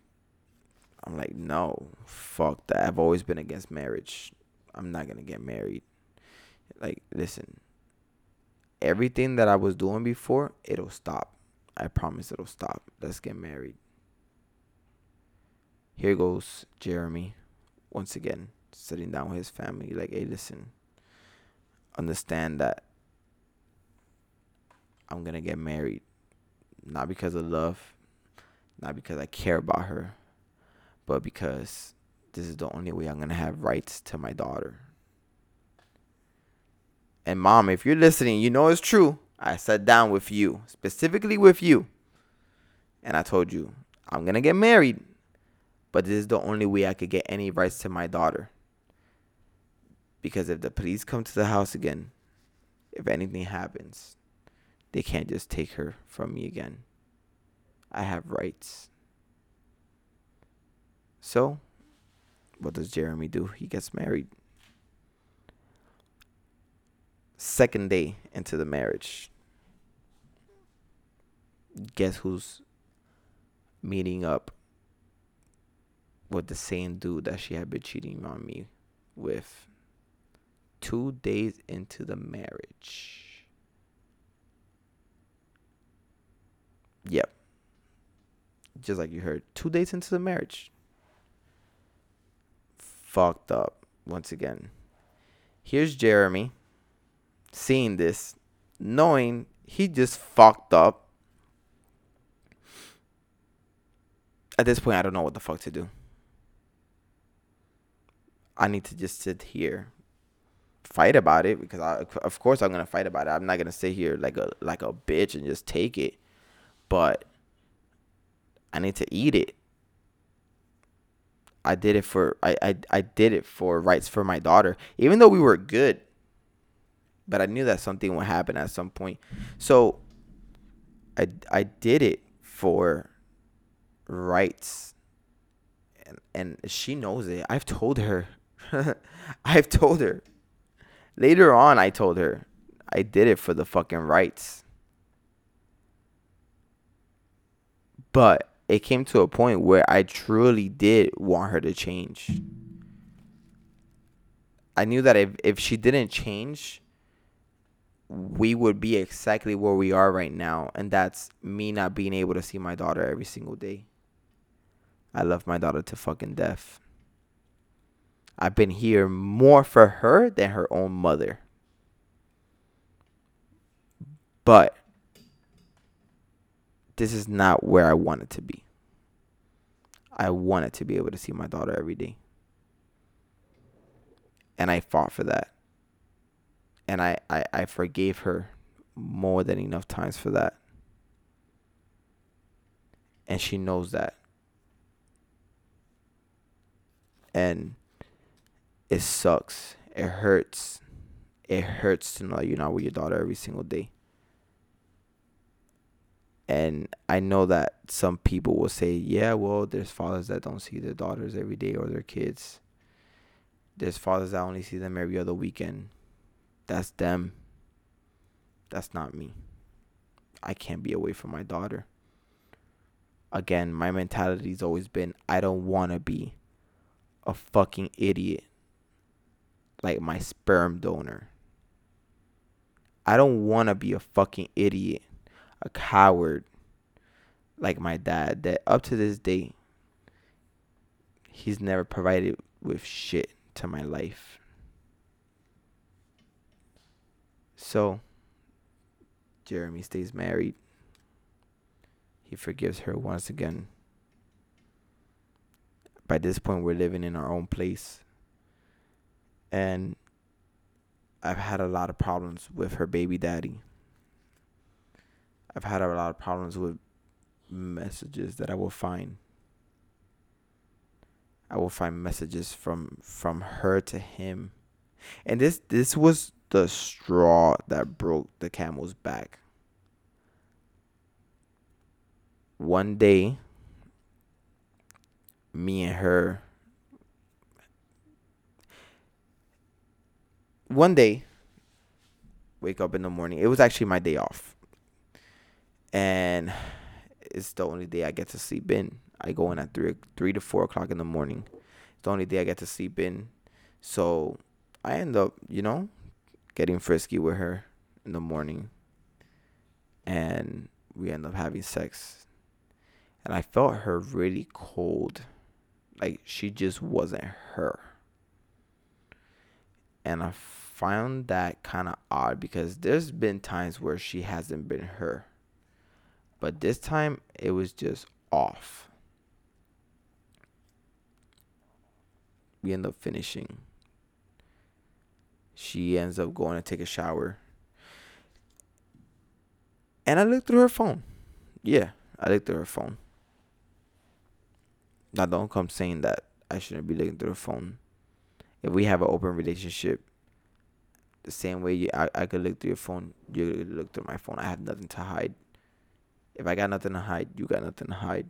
I'm like, no, fuck that. I've always been against marriage. I'm not gonna get married. Like, listen, everything that I was doing before, it'll stop. I promise it'll stop. Let's get married. Here goes Jeremy, once again, sitting down with his family. Like, hey, listen, understand that I'm gonna get married. Not because of love, not because I care about her, but because this is the only way I'm to have rights to my daughter. And mom, if you're listening, you know it's true. I sat down with you, specifically with you, and I told you, I'm to get married, but this is the only way I could get any rights to my daughter. Because if the police come to the house again, if anything happens, they can't just take her from me again. I have rights. So, what does Jeremy do? He gets married. Second day into the marriage. Guess who's meeting up with the same dude that she had been cheating on me with two days into the marriage. Yep. Just like you heard, two days into the marriage. Fucked up once again. Here's Jeremy seeing this, knowing he just fucked up. At this point, I don't know what the fuck to do. I need to just sit here, fight about it because I, of course, I'm gonna fight about it. I'm not gonna sit here like a like a bitch and just take it, but I need to eat it. I did it for I, I I did it for rights for my daughter, even though we were good. But I knew that something would happen at some point, so I I did it for rights, and and she knows it. I've told her <laughs> I've told her. Later on, I told her I did it for the fucking rights. But it came to a point where I truly did want her to change. I knew that if, if she didn't change, we would be exactly where we are right now. And that's me not being able to see my daughter every single day. I love my daughter to fucking death. I've been here more for her than her own mother. But this is not where I want it to be. I wanted to be able to see my daughter every day. And I fought for that. And I, I, I forgave her more than enough times for that. And she knows that. And it sucks. It hurts. It hurts to know you're not with your daughter every single day. And I know that some people will say, yeah, well, there's fathers that don't see their daughters every day or their kids. There's fathers that only see them every other weekend. That's them. That's not me. I can't be away from my daughter. Again, my mentality's always been I don't want to be a fucking idiot like my sperm donor. I don't want to be a fucking idiot, a coward like my dad that up to this day he's never provided with shit to my life. So Jeremy stays married. He forgives her once again. By this point we're living in our own place and I've had a lot of problems with her baby daddy. I've had a lot of problems with messages that I will find. I will find messages from from her to him. And this this was the straw that broke the camel's back. One day me and her one day, wake up in the morning. It was actually my day off. And it's the only day I get to sleep in. I go in at three three to four o'clock in the morning. It's the only day I get to sleep in. So I end up, you know, getting frisky with her in the morning. And we end up having sex. And I felt her really cold. Like she just wasn't her. And I found that kind of odd because there's been times where she hasn't been her. But this time it was just off. We end up finishing. She ends up going to take a shower. And I looked through her phone. Yeah, I looked through her phone. Now don't come saying that I shouldn't be looking through her phone. If we have an open relationship, the same way you, I, I could look through your phone, you look through my phone. I have nothing to hide. If I got nothing to hide, you got nothing to hide.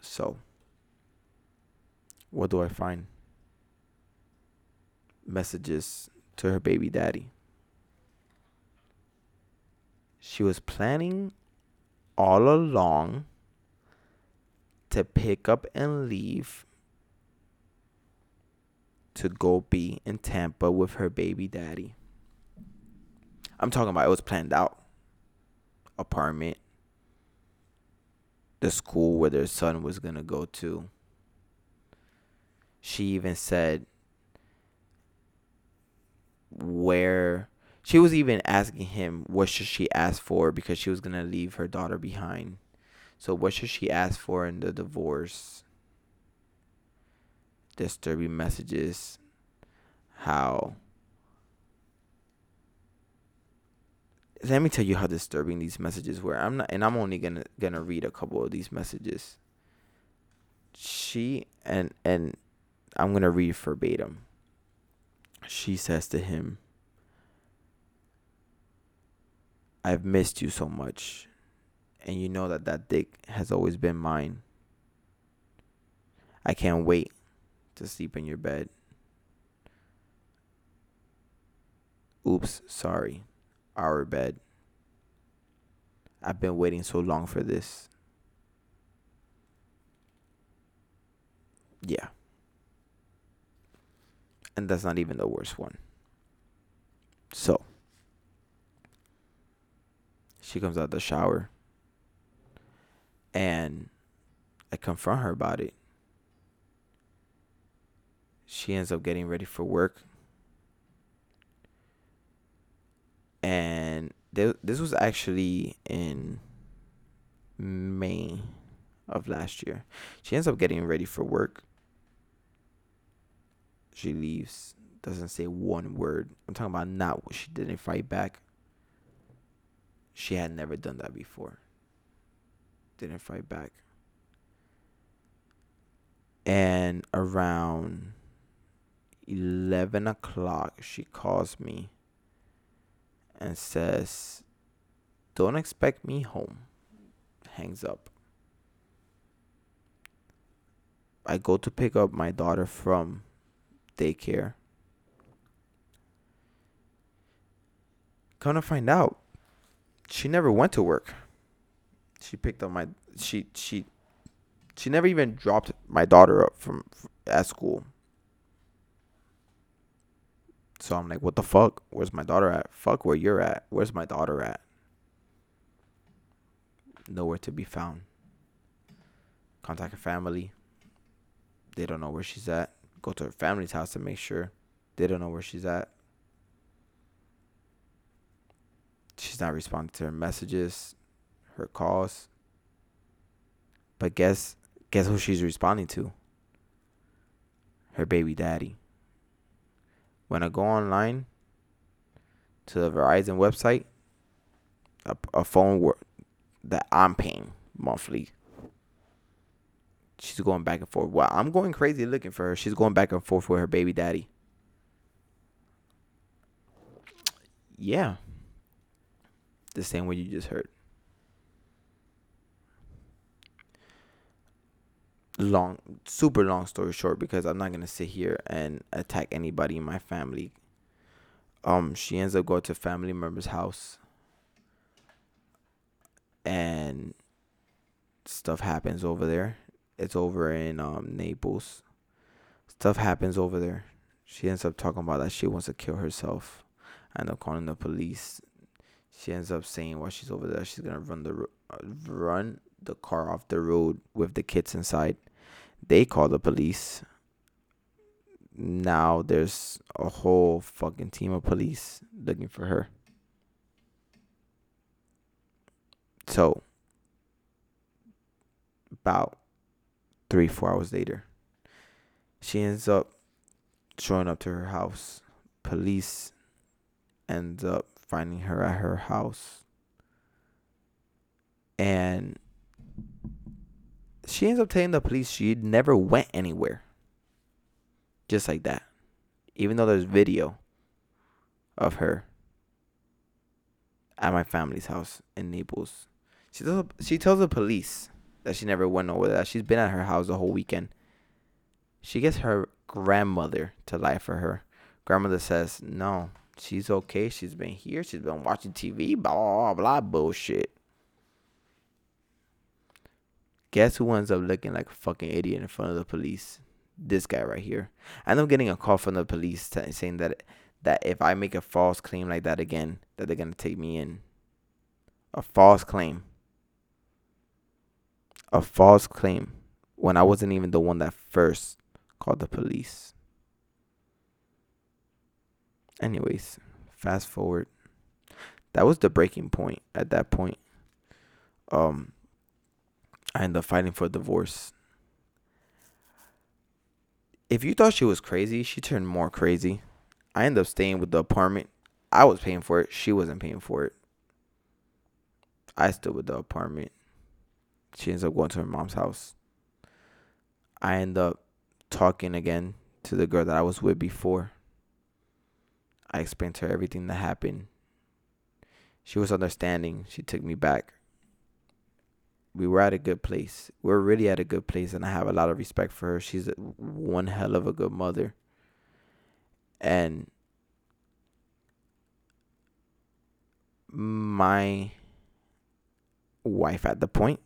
So, what do I find? Messages to her baby daddy. She was planning all along to pick up and leave to go be in Tampa with her baby daddy. I'm talking about it was planned out. Apartment, the school where their son was going to go to. She even said where she was even asking him what should she ask for because she was going to leave her daughter behind. So what should she ask for in the divorce? Disturbing messages how let me tell you how disturbing these messages were. I'm not, and I'm only gonna gonna read a couple of these messages. She and and I'm gonna read verbatim. She says to him, "I've missed you so much, and you know that that dick has always been mine. I can't wait to sleep in your bed." Oops, sorry our bed. I've been waiting so long for this. Yeah. And that's not even the worst one. So, she comes out of the shower and I confront her about it. She ends up getting ready for work and th- this was actually in May of last year. She ends up getting ready for work. She leaves, doesn't say one word. I'm talking about not what she didn't fight back. She had never done that before. Didn't fight back. And around 11 o'clock, she calls me and says, Don't expect me home. Hangs up. I go to pick up my daughter from daycare. Come to find out, she never went to work. She picked up my she she she never even dropped my daughter up from at school. So I'm like, what the fuck? Where's my daughter at? Fuck where you're at. Where's my daughter at? Nowhere to be found. Contact her family. They don't know where she's at. Go to her family's house to make sure. They don't know where she's at. She's not responding to her messages, her calls. But guess guess who she's responding to? Her baby daddy when I go online to the Verizon website, a, a phone that I'm paying monthly. She's going back and forth. Well, I'm going crazy looking for her. She's going back and forth with her baby daddy. Yeah. The same way you just heard. Long super long story short because I'm not gonna sit here and attack anybody in my family. Um, she ends up going to family member's house and stuff happens over there. It's over in um Naples. Stuff happens over there. She ends up talking about that she wants to kill herself. I end up calling the police. She ends up saying while she's over there, she's gonna run the uh, run the car off the road with the kids inside. They call the police. Now there's a whole fucking team of police looking for her. So, about three, four hours later, she ends up showing up to her house. Police ends up finding her at her house. And she ends up telling the police she never went anywhere. Just like that. Even though there's video of her at my family's house in Naples. She tells she tells the police that she never went nowhere. That she's been at her house the whole weekend. She gets her grandmother to lie for her. Grandmother says no, she's okay. She's been here. She's been watching TV. Blah blah, blah bullshit. Guess who ends up looking like a fucking idiot in front of the police? This guy right here. I end up getting a call from the police t- saying that that if I make a false claim like that again, that they're gonna take me in. A false claim. A false claim. When I wasn't even the one that first called the police. Anyways, fast forward. That was the breaking point at that point. Um I end up fighting for a divorce. If you thought she was crazy, she turned more crazy. I end up staying with the apartment. I was paying for it. She wasn't paying for it. I stood with the apartment. She ends up going to her mom's house. I end up talking again to the girl that I was with before. I explained to her everything that happened. She was understanding. She took me back we were at a good place. We're really at a good place, and I have a lot of respect for her. She's one hell of a good mother. And my wife at the point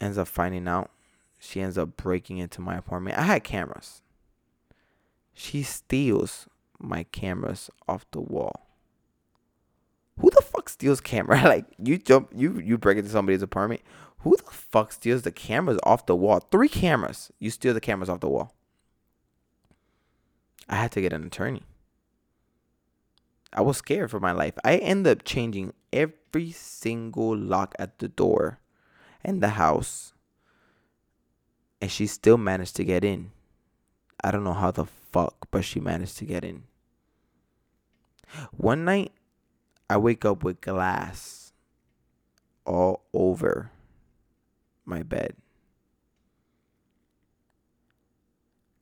ends up finding out. She ends up breaking into my apartment. I had cameras. She steals my cameras off the wall who the fuck steals camera? <laughs> like you jump, you you break into somebody's apartment. Who the fuck steals the cameras off the wall? Three cameras. You steal the cameras off the wall. I had to get an attorney. I was scared for my life. I ended up changing every single lock at the door in the house. And she still managed to get in. I don't know how the fuck, but she managed to get in. One night, I wake up with glass all over my bed.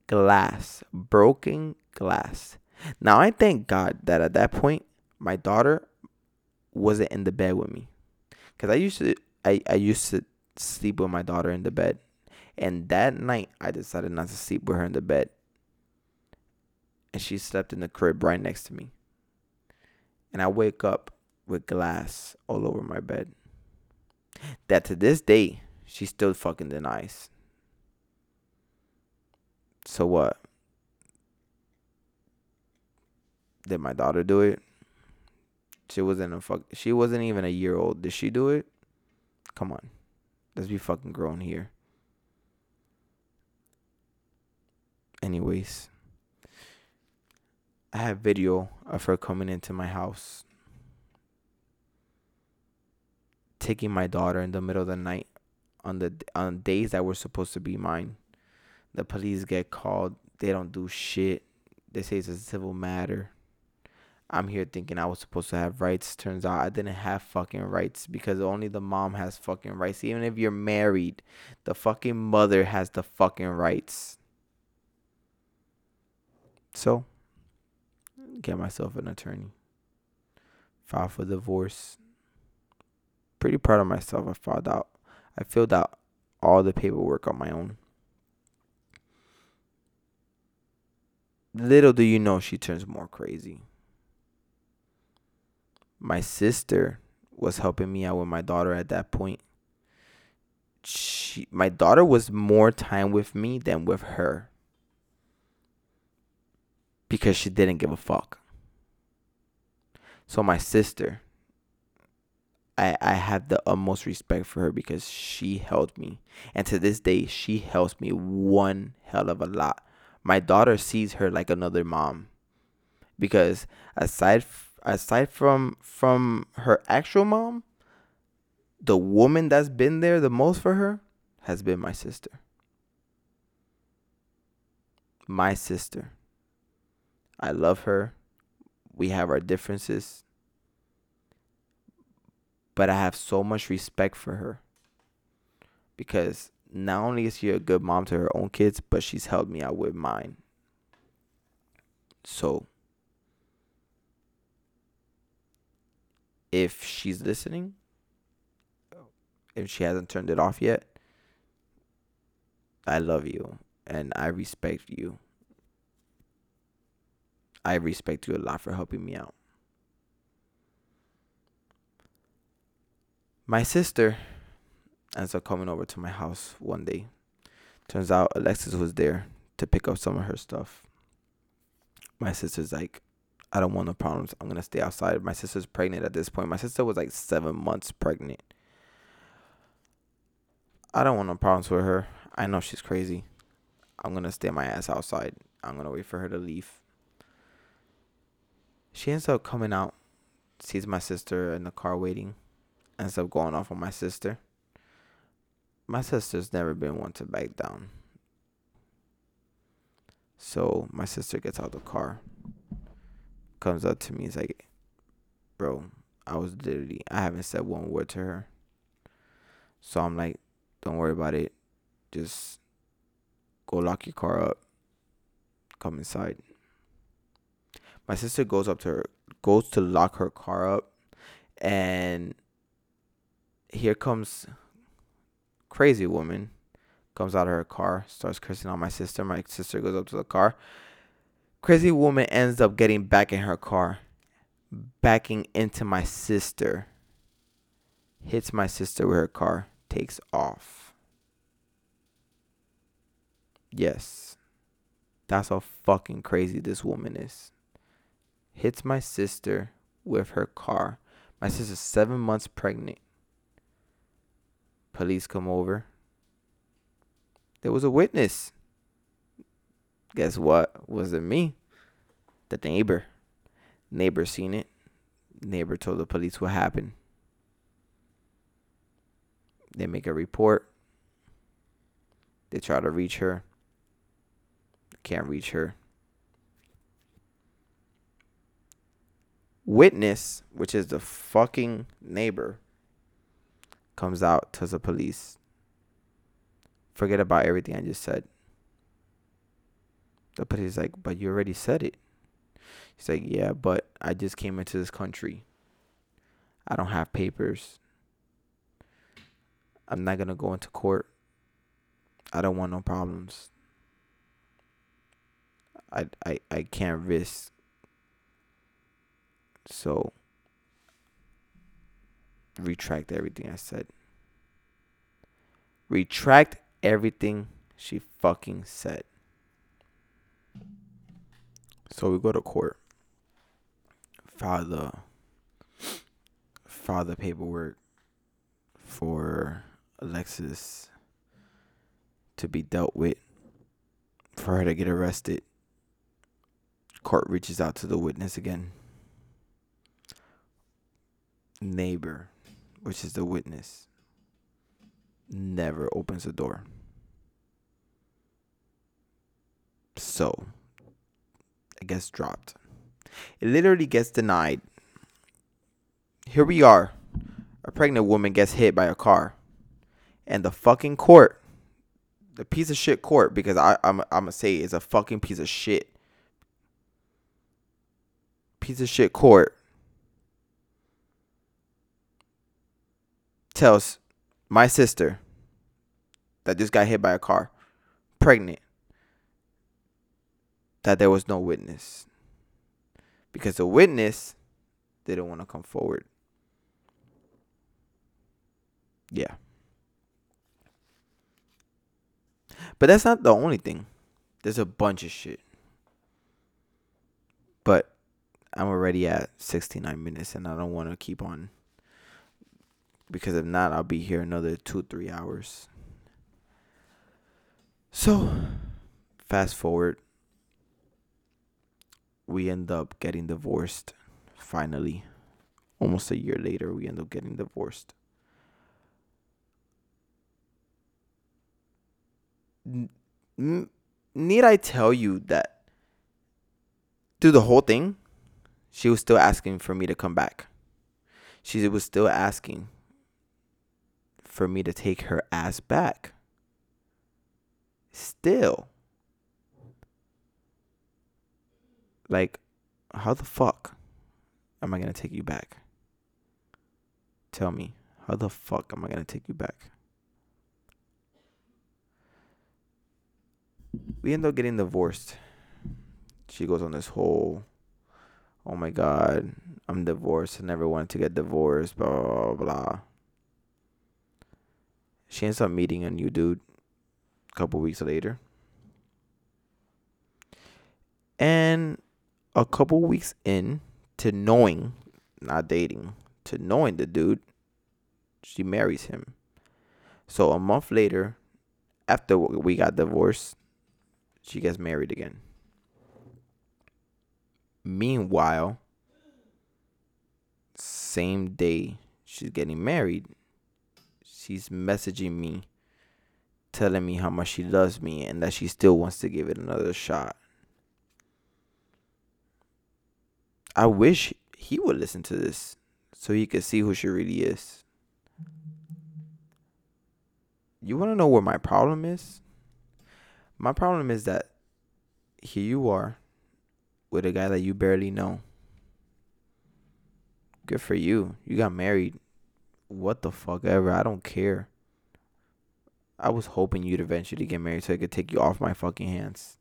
Glass, broken glass. Now I thank God that at that point my daughter wasn't in the bed with me. Cuz I used to I, I used to sleep with my daughter in the bed. And that night I decided not to sleep with her in the bed. And she slept in the crib right next to me and I wake up with glass all over my bed. That to this day, she still fucking denies. So what? Did my daughter do it? She wasn't a fuck. She wasn't even a year old. Did she do it? Come on, let's be fucking grown here. Anyways. I have video of her coming into my house, taking my daughter in the middle of the night on the on days that were supposed to be mine. The police get called. They don't do shit. They say it's a civil matter. I'm here thinking I was supposed to have rights. Turns out I didn't have fucking rights because only the mom has fucking rights. Even if you're married, the fucking mother has the fucking rights. So, get myself an attorney. File for divorce. Pretty proud of myself. I filed out. I filled out all the paperwork on my own. Little do you know, she turns more crazy. My sister was helping me out with my daughter at that point. She, my daughter was more time with me than with her because she didn't give a fuck. So my sister, I I have the utmost respect for her because she helped me, and to this day she helps me one hell of a lot. My daughter sees her like another mom, because aside aside from from her actual mom, the woman that's been there the most for her has been my sister. My sister. I love her. We have our differences. But I have so much respect for her. Because not only is she a good mom to her own kids, but she's helped me out with mine. So if she's listening, if she hasn't turned it off yet, I love you and I respect you. I respect you a lot for helping me out. My sister ends up coming over to my house one day. Turns out Alexis was there to pick up some of her stuff. My sister's like, I don't want no problems. I'm gonna stay outside. My sister's pregnant at this point. My sister was like seven months pregnant. I don't want no problems with her. I know she's crazy. I'm gonna stay my ass outside. I'm gonna wait for her to leave. She ends up coming out, sees my sister in the car waiting, ends up going off on my sister. My sister's never been one to back down. So my sister gets out of the car, comes up to me, is like, bro, I was literally, I haven't said one word to her. So I'm like, don't worry about it. Just go lock your car up. Come inside. My sister goes up to her, goes to lock her car up, and here comes crazy woman comes out of her car, starts cursing on my sister. My sister goes up to the car. Crazy woman ends up getting back in her car, backing into my sister, hits my sister with her car, takes off. Yes, that's how fucking crazy this woman is. Hits my sister with her car. My sister's seven months pregnant. Police come over there was a witness. Guess what? Wasn't me. The neighbor. Neighbor seen it. Neighbor told the police what happened. They make a report. They try to reach her. Can't reach her. Witness, which is the fucking neighbor, comes out, to the police forget about everything I just said. The police like, but you already said it. He's like, yeah, but I just came into this country. I don't have papers. I'm not gonna go into court. I don't want no problems. I I I can't risk. So retract everything I said. Retract everything she fucking said. So we go to court. File the file the paperwork for Alexis to be dealt with for her to get arrested. Court reaches out to the witness again. Neighbor, which is the witness, never opens the door. So, it gets dropped. It literally gets denied. Here we are. A pregnant woman gets hit by a car. And the fucking court, the piece of shit court, because I, I'm, I'm gonna say it's a fucking piece of shit. Piece of shit court tells my sister that just got hit by a car, pregnant, that there was no witness. Because the witness didn't want to come forward. Yeah. But that's not the only thing. There's a bunch of shit. But I'm already at 69 minutes and I don't want to keep on because if not, I'll be here another two, three hours. So, fast forward, we end up getting divorced finally. Almost a year later, we end up getting divorced. N- need I tell you that through the whole thing, she was still asking for me to come back. She was still asking for me to take her ass back. Still. Like, how the fuck am I to take you back? Tell me, how the fuck am I gonna take you back? We end up getting divorced. She goes on this whole, oh my god, I'm divorced. I never wanted to get divorced. Blah blah blah. She ends up meeting a new dude. A couple weeks later. And a couple weeks in to knowing, not dating, to knowing the dude, she marries him. So a month later, after we got divorced, she gets married again. Meanwhile, same day she's getting married, she's messaging me, telling me how much she loves me and that she still wants to give it another shot. I wish he would listen to this so he could see who she really is. You want to know where my problem is? My problem is that here you are with a guy that you barely know. Good for you. You got married. What the fuck ever. I don't care. I was hoping you'd eventually get married so I could take you off my fucking hands.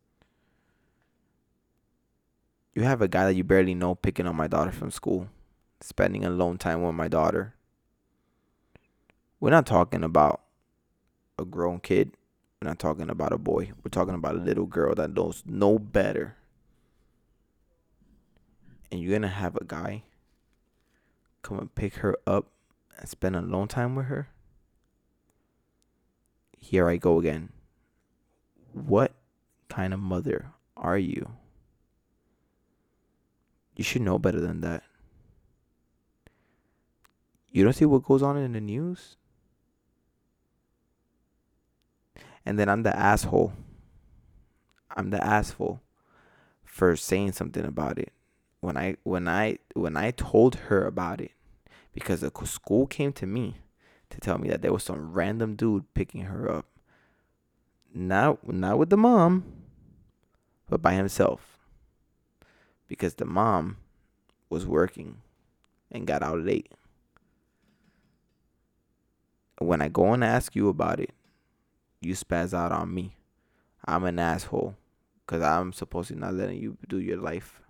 You have a guy that you barely know picking up my daughter from school, spending alone time with my daughter. We're not talking about a grown kid. We're not talking about a boy. We're talking about a little girl that knows no better. And you're going to have a guy come and pick her up and spend alone time with her? Here I go again. What kind of mother are you? You should know better than that. You don't see what goes on in the news? And then I'm the asshole. I'm the asshole for saying something about it. When I when I when I told her about it because the school came to me to tell me that there was some random dude picking her up. Not not with the mom, but by himself because the mom was working and got out late. When I go and ask you about it, you spaz out on me. I'm an asshole because I'm supposed to not letting you do your life.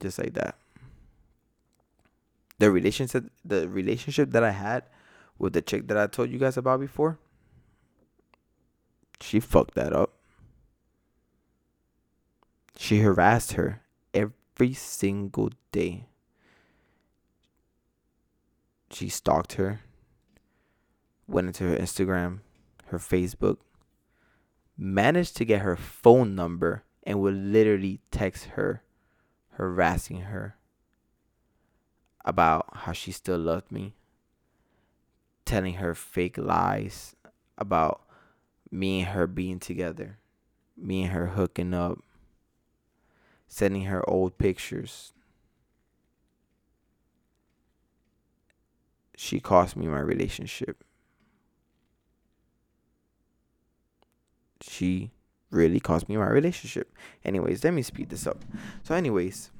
Just like that. The relationship, the relationship that I had with the chick that I told you guys about before, she fucked that up. She harassed her every single day. She stalked her, went into her Instagram, her Facebook, managed to get her phone number, and would literally text her, harassing her about how she still loved me, telling her fake lies about me and her being together, me and her hooking up, sending her old pictures. She cost me my relationship. She really cost me my relationship. Anyways, let me speed this up. So, anyways,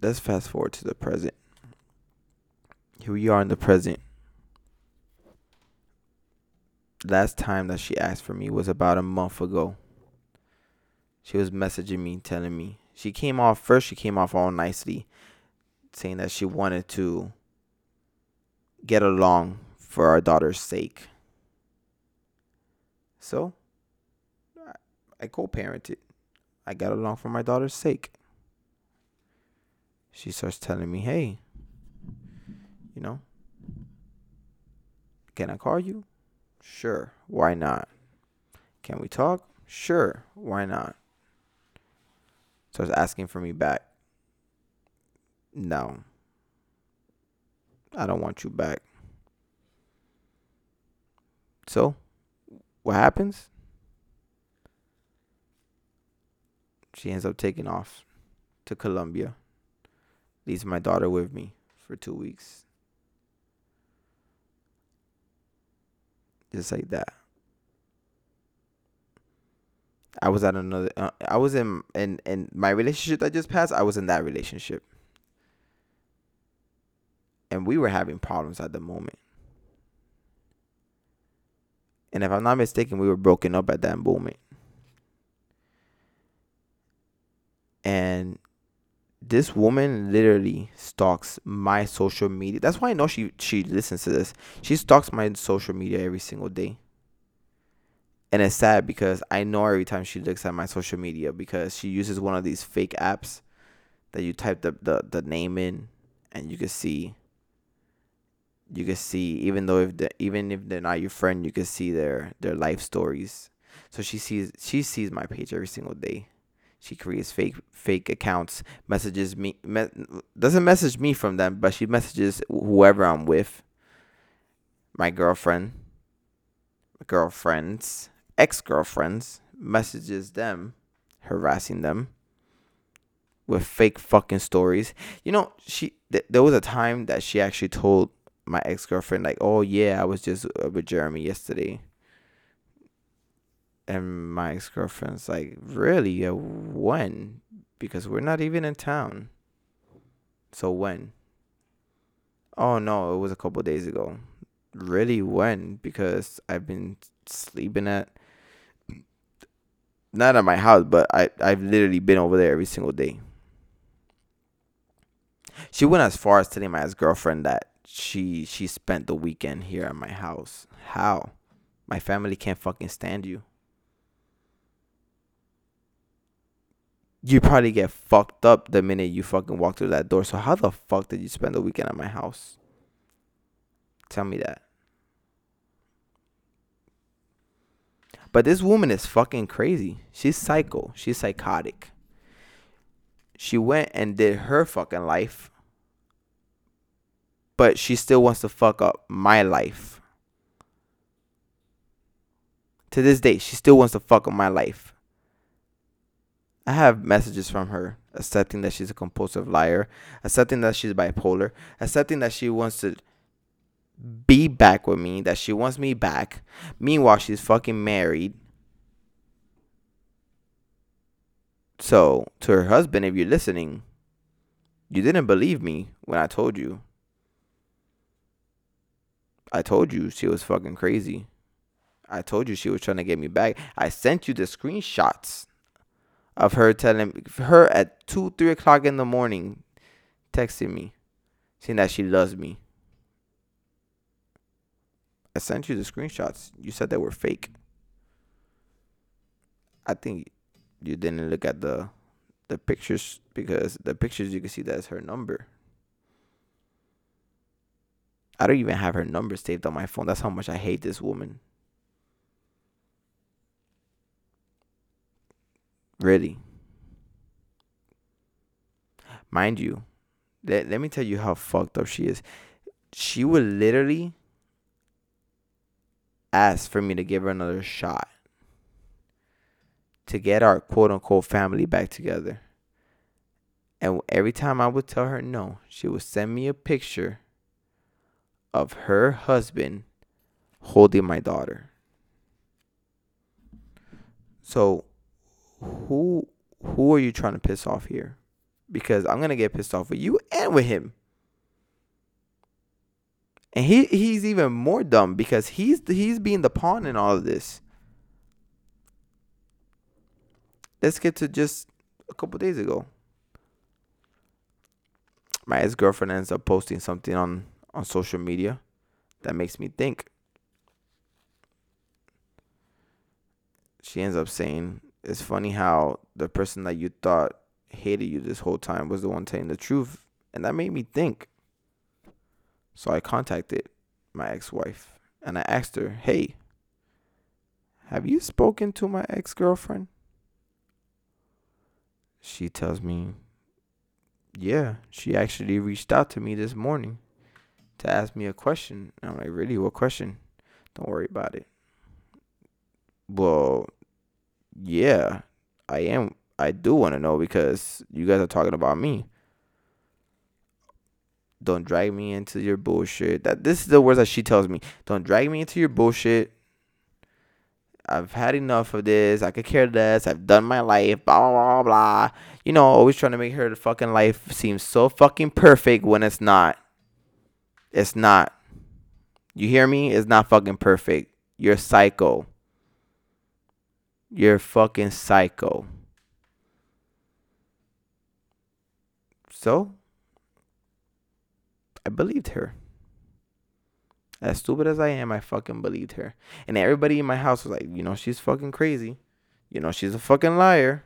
let's fast forward to the present. Here we are in the present last time that she asked for me was about a month ago. She was messaging me, telling me. She came off first, she came off all nicely, saying that she wanted to get along for our daughter's sake. So, I co parented. I got along for my daughter's sake. She starts telling me, hey, you know, can I call you? Sure, why not? Can we talk? Sure, why not? Was asking for me back. No. I don't want you back. So, what happens? She ends up taking off to Colombia. Leaves my daughter with me for two weeks. Just like that. I was at another. Uh, I was in in in my relationship that just passed. I was in that relationship, and we were having problems at the moment. And if I'm not mistaken, we were broken up at that moment. And this woman literally stalks my social media. That's why I know she she listens to this. She stalks my social media every single day. And it's sad because I know every time she looks at my social media because she uses one of these fake apps that you type the, the, the name in and you can see you can see even though if even if they're not your friend you can see their their life stories so she sees she sees my page every single day she creates fake fake accounts messages me me, doesn't message me from them but she messages whoever i'm with my girlfriend girlfriends ex-girlfriends messages them harassing them with fake fucking stories you know she th- there was a time that she actually told my ex girlfriend like, "Oh yeah, I was just uh, with Jeremy yesterday." And my ex girlfriend's like, "Really? When? Because we're not even in town." So when? Oh no, it was a couple days ago. Really? When? Because I've been sleeping at not at my house, but I I've literally been over there every single day. She went as far as telling my ex girlfriend that she she spent the weekend here at my house. How? My family can't fucking stand you. You probably get fucked up the minute you fucking walk through that door. So how the fuck did you spend the weekend at my house? Tell me that. But this woman is fucking crazy. She's psycho. She's psychotic. She went and did her fucking life but she still wants to fuck up my life. To this day, she still wants to fuck up my life. I have messages from her accepting that she's a compulsive liar, accepting that she's bipolar, accepting that she wants to be back with me, that she wants me back. Meanwhile, she's fucking married. So, to her husband, if you're listening, you didn't believe me when I told you. I told you she was fucking crazy. I told you she was trying to get me back. I sent you the screenshots of her telling her at two, three o'clock in the morning, texting me, saying that she loves me. I sent you the screenshots. You said they were fake. I think you didn't look at the the pictures because the pictures you can see that's her number. I don't even have her number saved on my phone. That's how much I hate this woman. Really. Mind you, let, let me tell you how fucked up she is. She would literally ask for me to give her another shot to get our quote unquote family back together. And every time I would tell her no, she would send me a picture of her husband holding my daughter. So who who are you trying to piss off here? Because I'm gonna get pissed off with you and with him. And he he's even more dumb because he's he's being the pawn in all of this. Let's get to just a couple days ago. My ex girlfriend ends up posting something on on social media that makes me think. She ends up saying, It's funny how the person that you thought hated you this whole time was the one telling the truth. And that made me think. So I contacted my ex wife and I asked her, Hey, have you spoken to my ex girlfriend? She tells me, Yeah, she actually reached out to me this morning to ask me a question. I'm like, really? What question? Don't worry about it. Well, yeah, I am. I do want to know because you guys are talking about me. Don't drag me into your bullshit. That this is the words that she tells me. Don't drag me into your bullshit. I've had enough of this. I could care less. I've done my life. Blah blah blah blah. You know, always trying to make her fucking life seem so fucking perfect when it's not. It's not. You hear me? It's not fucking perfect. You're psycho. You're fucking psycho. So, I believed her. As stupid as I am, I fucking believed her. And everybody in my house was like, you know, she's fucking crazy. You know, she's a fucking liar.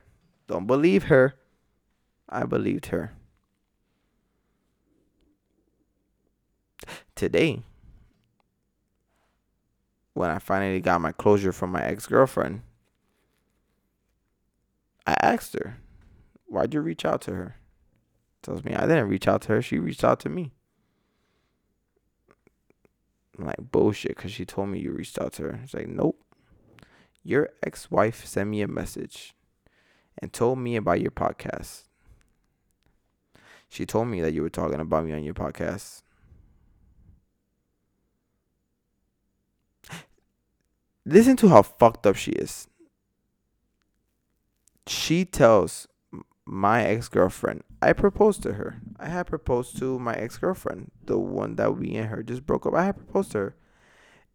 Don't believe her. I believed her. Today, when I finally got my closure from my ex girlfriend, I asked her, Why'd you reach out to her? Tells me I didn't reach out to her, she reached out to me. I'm like, bullshit, because she told me you reached out to her. It's like, nope. Your ex wife sent me a message and told me about your podcast. She told me that you were talking about me on your podcast. Listen to how fucked up she is. She tells my ex girlfriend, I proposed to her. I had proposed to my ex girlfriend, the one that we and her just broke up. I had proposed to her.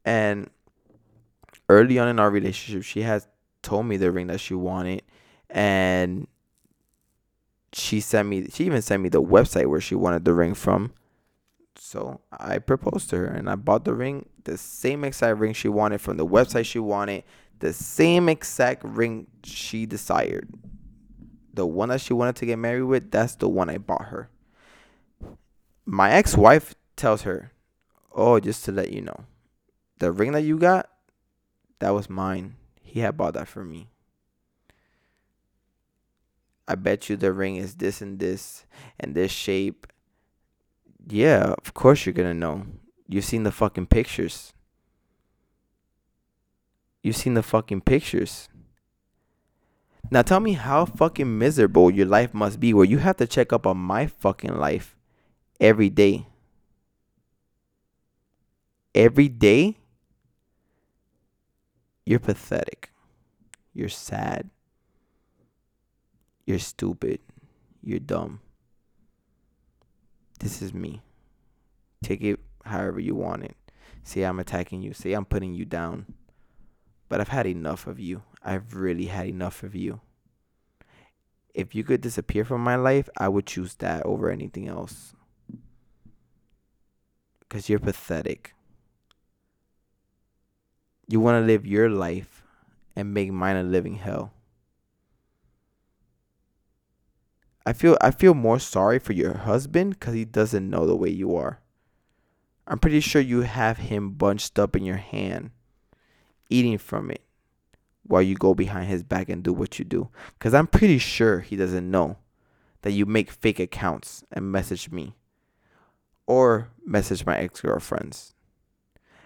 And early on in our relationship, she has told me the ring that she wanted. And she sent me, she even sent me the website where she wanted the ring from. So I proposed to her and I bought the ring, the same exact ring she wanted from the website she wanted, the same exact ring she desired the one that she wanted to get married with, that's the one I bought her. My ex wife tells her, Oh, just to let you know, the ring that you got, that was mine. He had bought that for me. I bet you the ring is this and this and this shape. Yeah, of course you're gonna know. You've seen the fucking pictures. You've seen the fucking pictures. Now tell me how fucking miserable your life must be where you have to check up on my fucking life every day. Every day? You're pathetic. You're sad. You're stupid. You're dumb. This is me. Take it however you want it. Say I'm attacking you. Say I'm putting you down. But I've had enough of you. I've really had enough of you. If you could disappear from my life, I would choose that over anything else. Because you're pathetic. You want to live your life and make mine a living hell. I feel I feel more sorry for your husband cuz he doesn't know the way you are. I'm pretty sure you have him bunched up in your hand eating from it while you go behind his back and do what you do. Because I'm pretty sure he doesn't know that you make fake accounts and message me or message my ex girlfriends.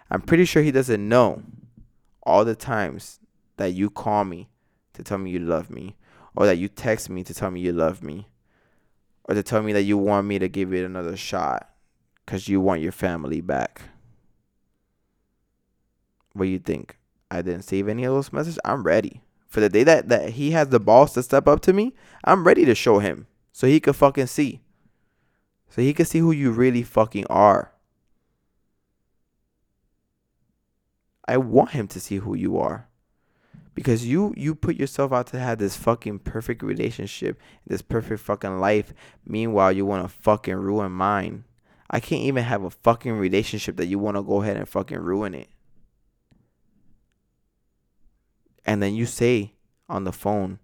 I'm pretty sure he doesn't know all the times that you call me to tell me you love me or that you text me to tell me you love me or to tell me that you want me to give it another shot because you want your family back. What do you think? I didn't save any of those messages. I'm ready. For the day that, that he has the balls to step up to me, I'm ready to show him. So he could fucking see. So he could see who you really fucking are. I want him to see who you are. Because you you put yourself out to have this fucking perfect relationship, this perfect fucking life. Meanwhile, you want to fucking ruin mine. I can't even have a fucking relationship that you want to go ahead and fucking ruin it and then you say on the phone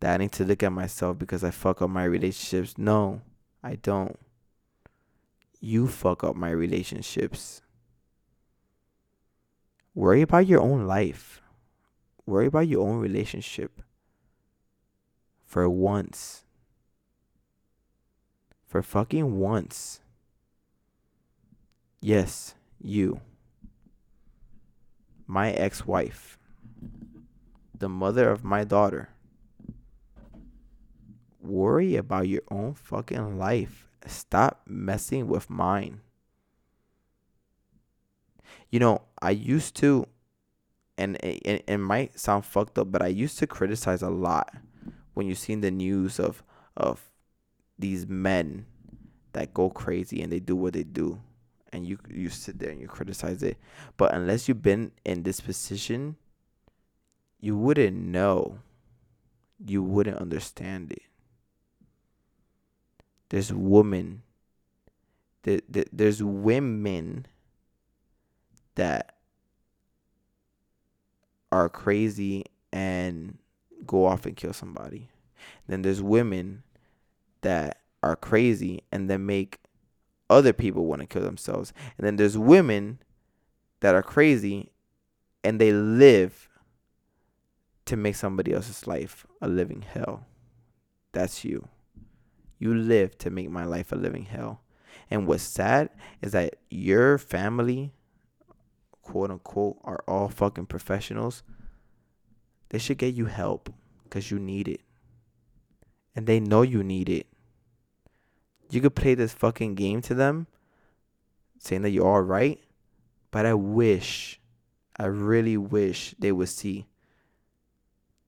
that I need to look at myself because I fuck up my relationships. No, I don't. You fuck up my relationships. Worry about your own life. Worry about your own relationship. For once. For fucking once. Yes, you. My ex wife the mother of my daughter. Worry about your own fucking life. Stop messing with mine. You know, I used to and it, it, might sound fucked up, but I used to criticize a lot when you see in the news of of these men that go crazy and they do what they do and you you sit there and you criticize it but unless you've been in this position you wouldn't know. You wouldn't understand it. There's women there, there, there's women that are crazy and go off and kill somebody. Then there's women that are crazy and then make other people want to kill themselves. And then there's women that are crazy and they live to make somebody else's life a living hell. That's you. You live to make my life a living hell. And what's sad is that your family, quote unquote, are all fucking professionals. They should get you help because you need it. And they know you need it. You could play this fucking game to them saying that you're all right, but I wish, I really wish they would see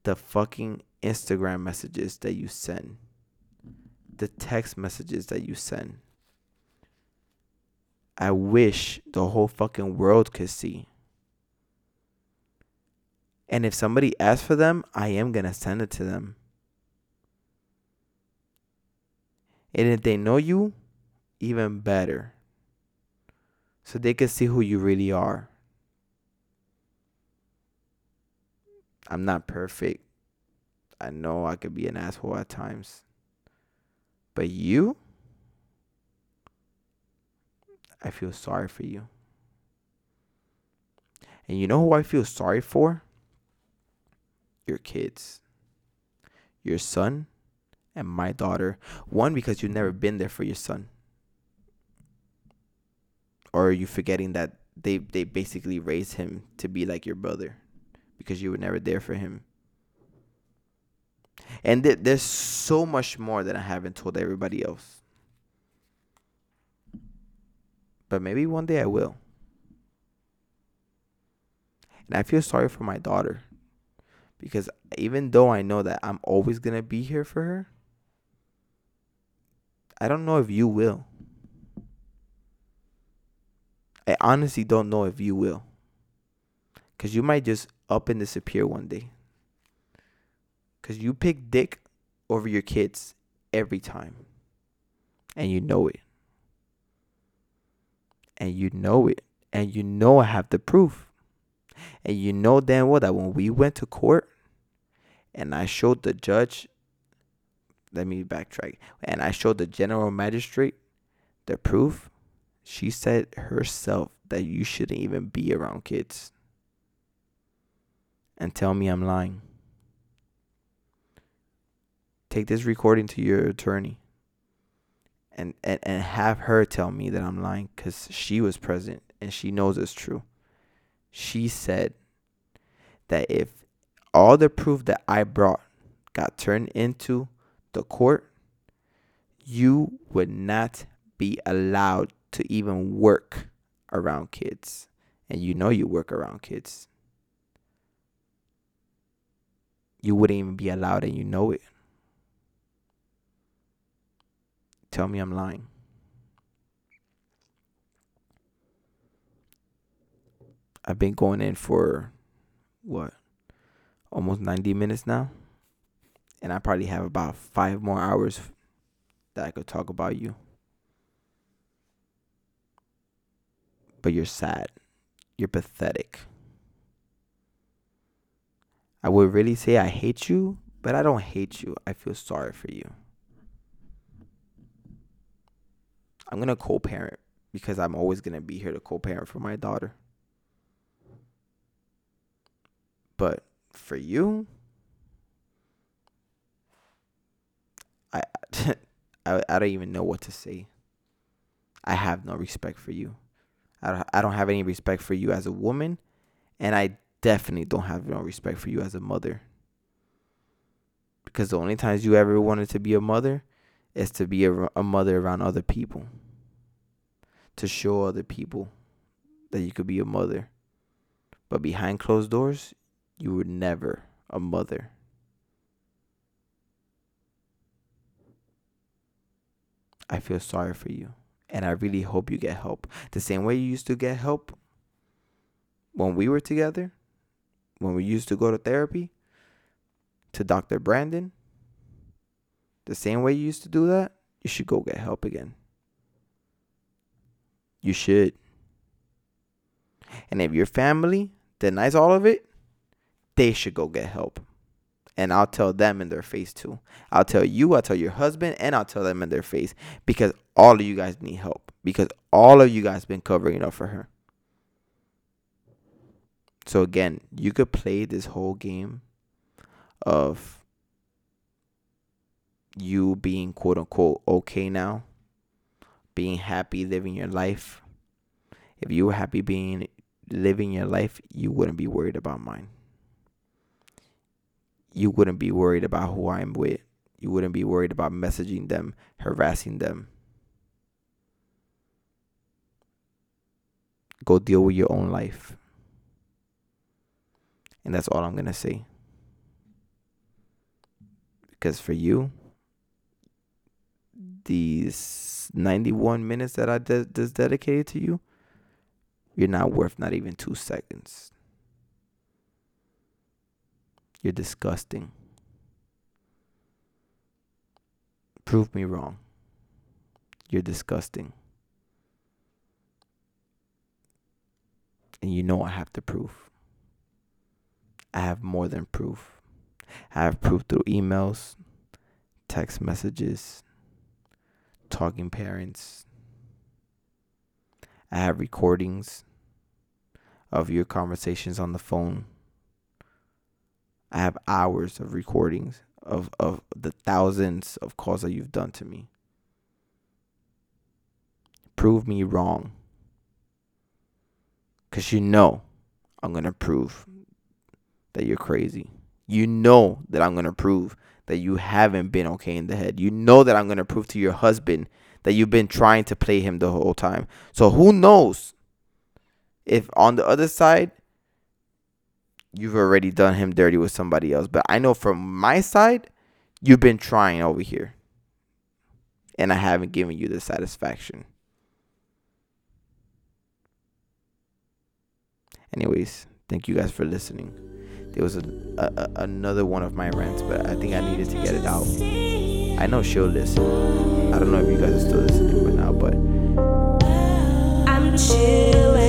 the fucking Instagram messages that you send, the text messages that you send. I wish the whole fucking world could see. And if somebody asks for them, I am going to send it to them. And if they know you, even better. So they can see who you really are. I'm not perfect. I know I could be an asshole at times. But you, I feel sorry for you. And you know who I feel sorry for? Your kids. Your son and my daughter. One, because you've never been there for your son. Or are you forgetting that they, they basically raised him to be like your brother because you were never there for him? And th- there's so much more that I haven't told everybody else. But maybe one day I will. And I feel sorry for my daughter because even though I know that I'm always going to be here for her, I don't know if you will. I honestly don't know if you will. Because you might just up and disappear one day. Because you pick dick over your kids every time. And you know it. And you know it. And you know I have the proof. And you know damn well that when we went to court and I showed the judge let me backtrack. And I showed the general magistrate the proof. She said herself that you shouldn't even be around kids. And tell me I'm lying. Take this recording to your attorney and, and, and have her tell me that I'm lying because she was present and she knows it's true. She said that if all the proof that I brought got turned into the court, you would not be allowed to even work around kids. And you know you work around kids. You wouldn't even be allowed and you know it. Tell me I'm lying. I've been going in for what? Almost 90 minutes now and I probably have about five more hours that I could talk about you. But you're sad. You're pathetic. I would really say I hate you, but I don't hate you. I feel sorry for you. I'm going to co parent because I'm always going to be here to co parent for my daughter. But for you, I, <laughs> I I don't even know what to say. I have no respect for you. I don't, I don't have any respect for you as a woman, and I definitely don't have no respect for you as a mother. Because the only times you ever wanted to be a mother is to be a, a mother around other people. To show other people that you could be a mother. But behind closed doors, you were never a mother. I feel sorry for you. And I really hope you get help. The same way you used to get help when we were together, when we used to go to therapy, to Dr. Brandon, the same way you used to do that, you should go get help again. You should. And if your family denies all of it, they should go get help. And I'll tell them in their face too. I'll tell you, I'll tell your husband, and I'll tell them in their face because all of you guys need help. Because all of you guys been covering up for her. So again, you could play this whole game of you being quote unquote okay now, being happy living your life. If you were happy being living your life, you wouldn't be worried about mine. You wouldn't be worried about who I'm with. You wouldn't be worried about messaging them, harassing them. Go deal with your own life. And that's all I'm going to say. Because for you, these 91 minutes that I de- just dedicated to you, you're not worth not even two seconds. You're disgusting. Prove me wrong. You're disgusting. And you know I have to prove. I have more than proof. I have proof through emails, text messages, TalkingParents. I have recordings of your conversations on the phone. I have hours of recordings of, of the thousands of calls that you've done to me. Prove me wrong. Because you know I'm going to prove that you're crazy. You know that I'm going to prove that you haven't been okay in the head. You know that I'm going to prove to your husband that you've been trying to play him the whole time. So who knows if on the other side you've already done him dirty with somebody else. But I know from my side, you've been trying over here. And I haven't given you the satisfaction. Anyways, thank you guys for listening there was a, a, another one of my rants, but I think I needed to get it out. I know she'll listen. I don't know if you guys are still listening right now, but I'm chilling.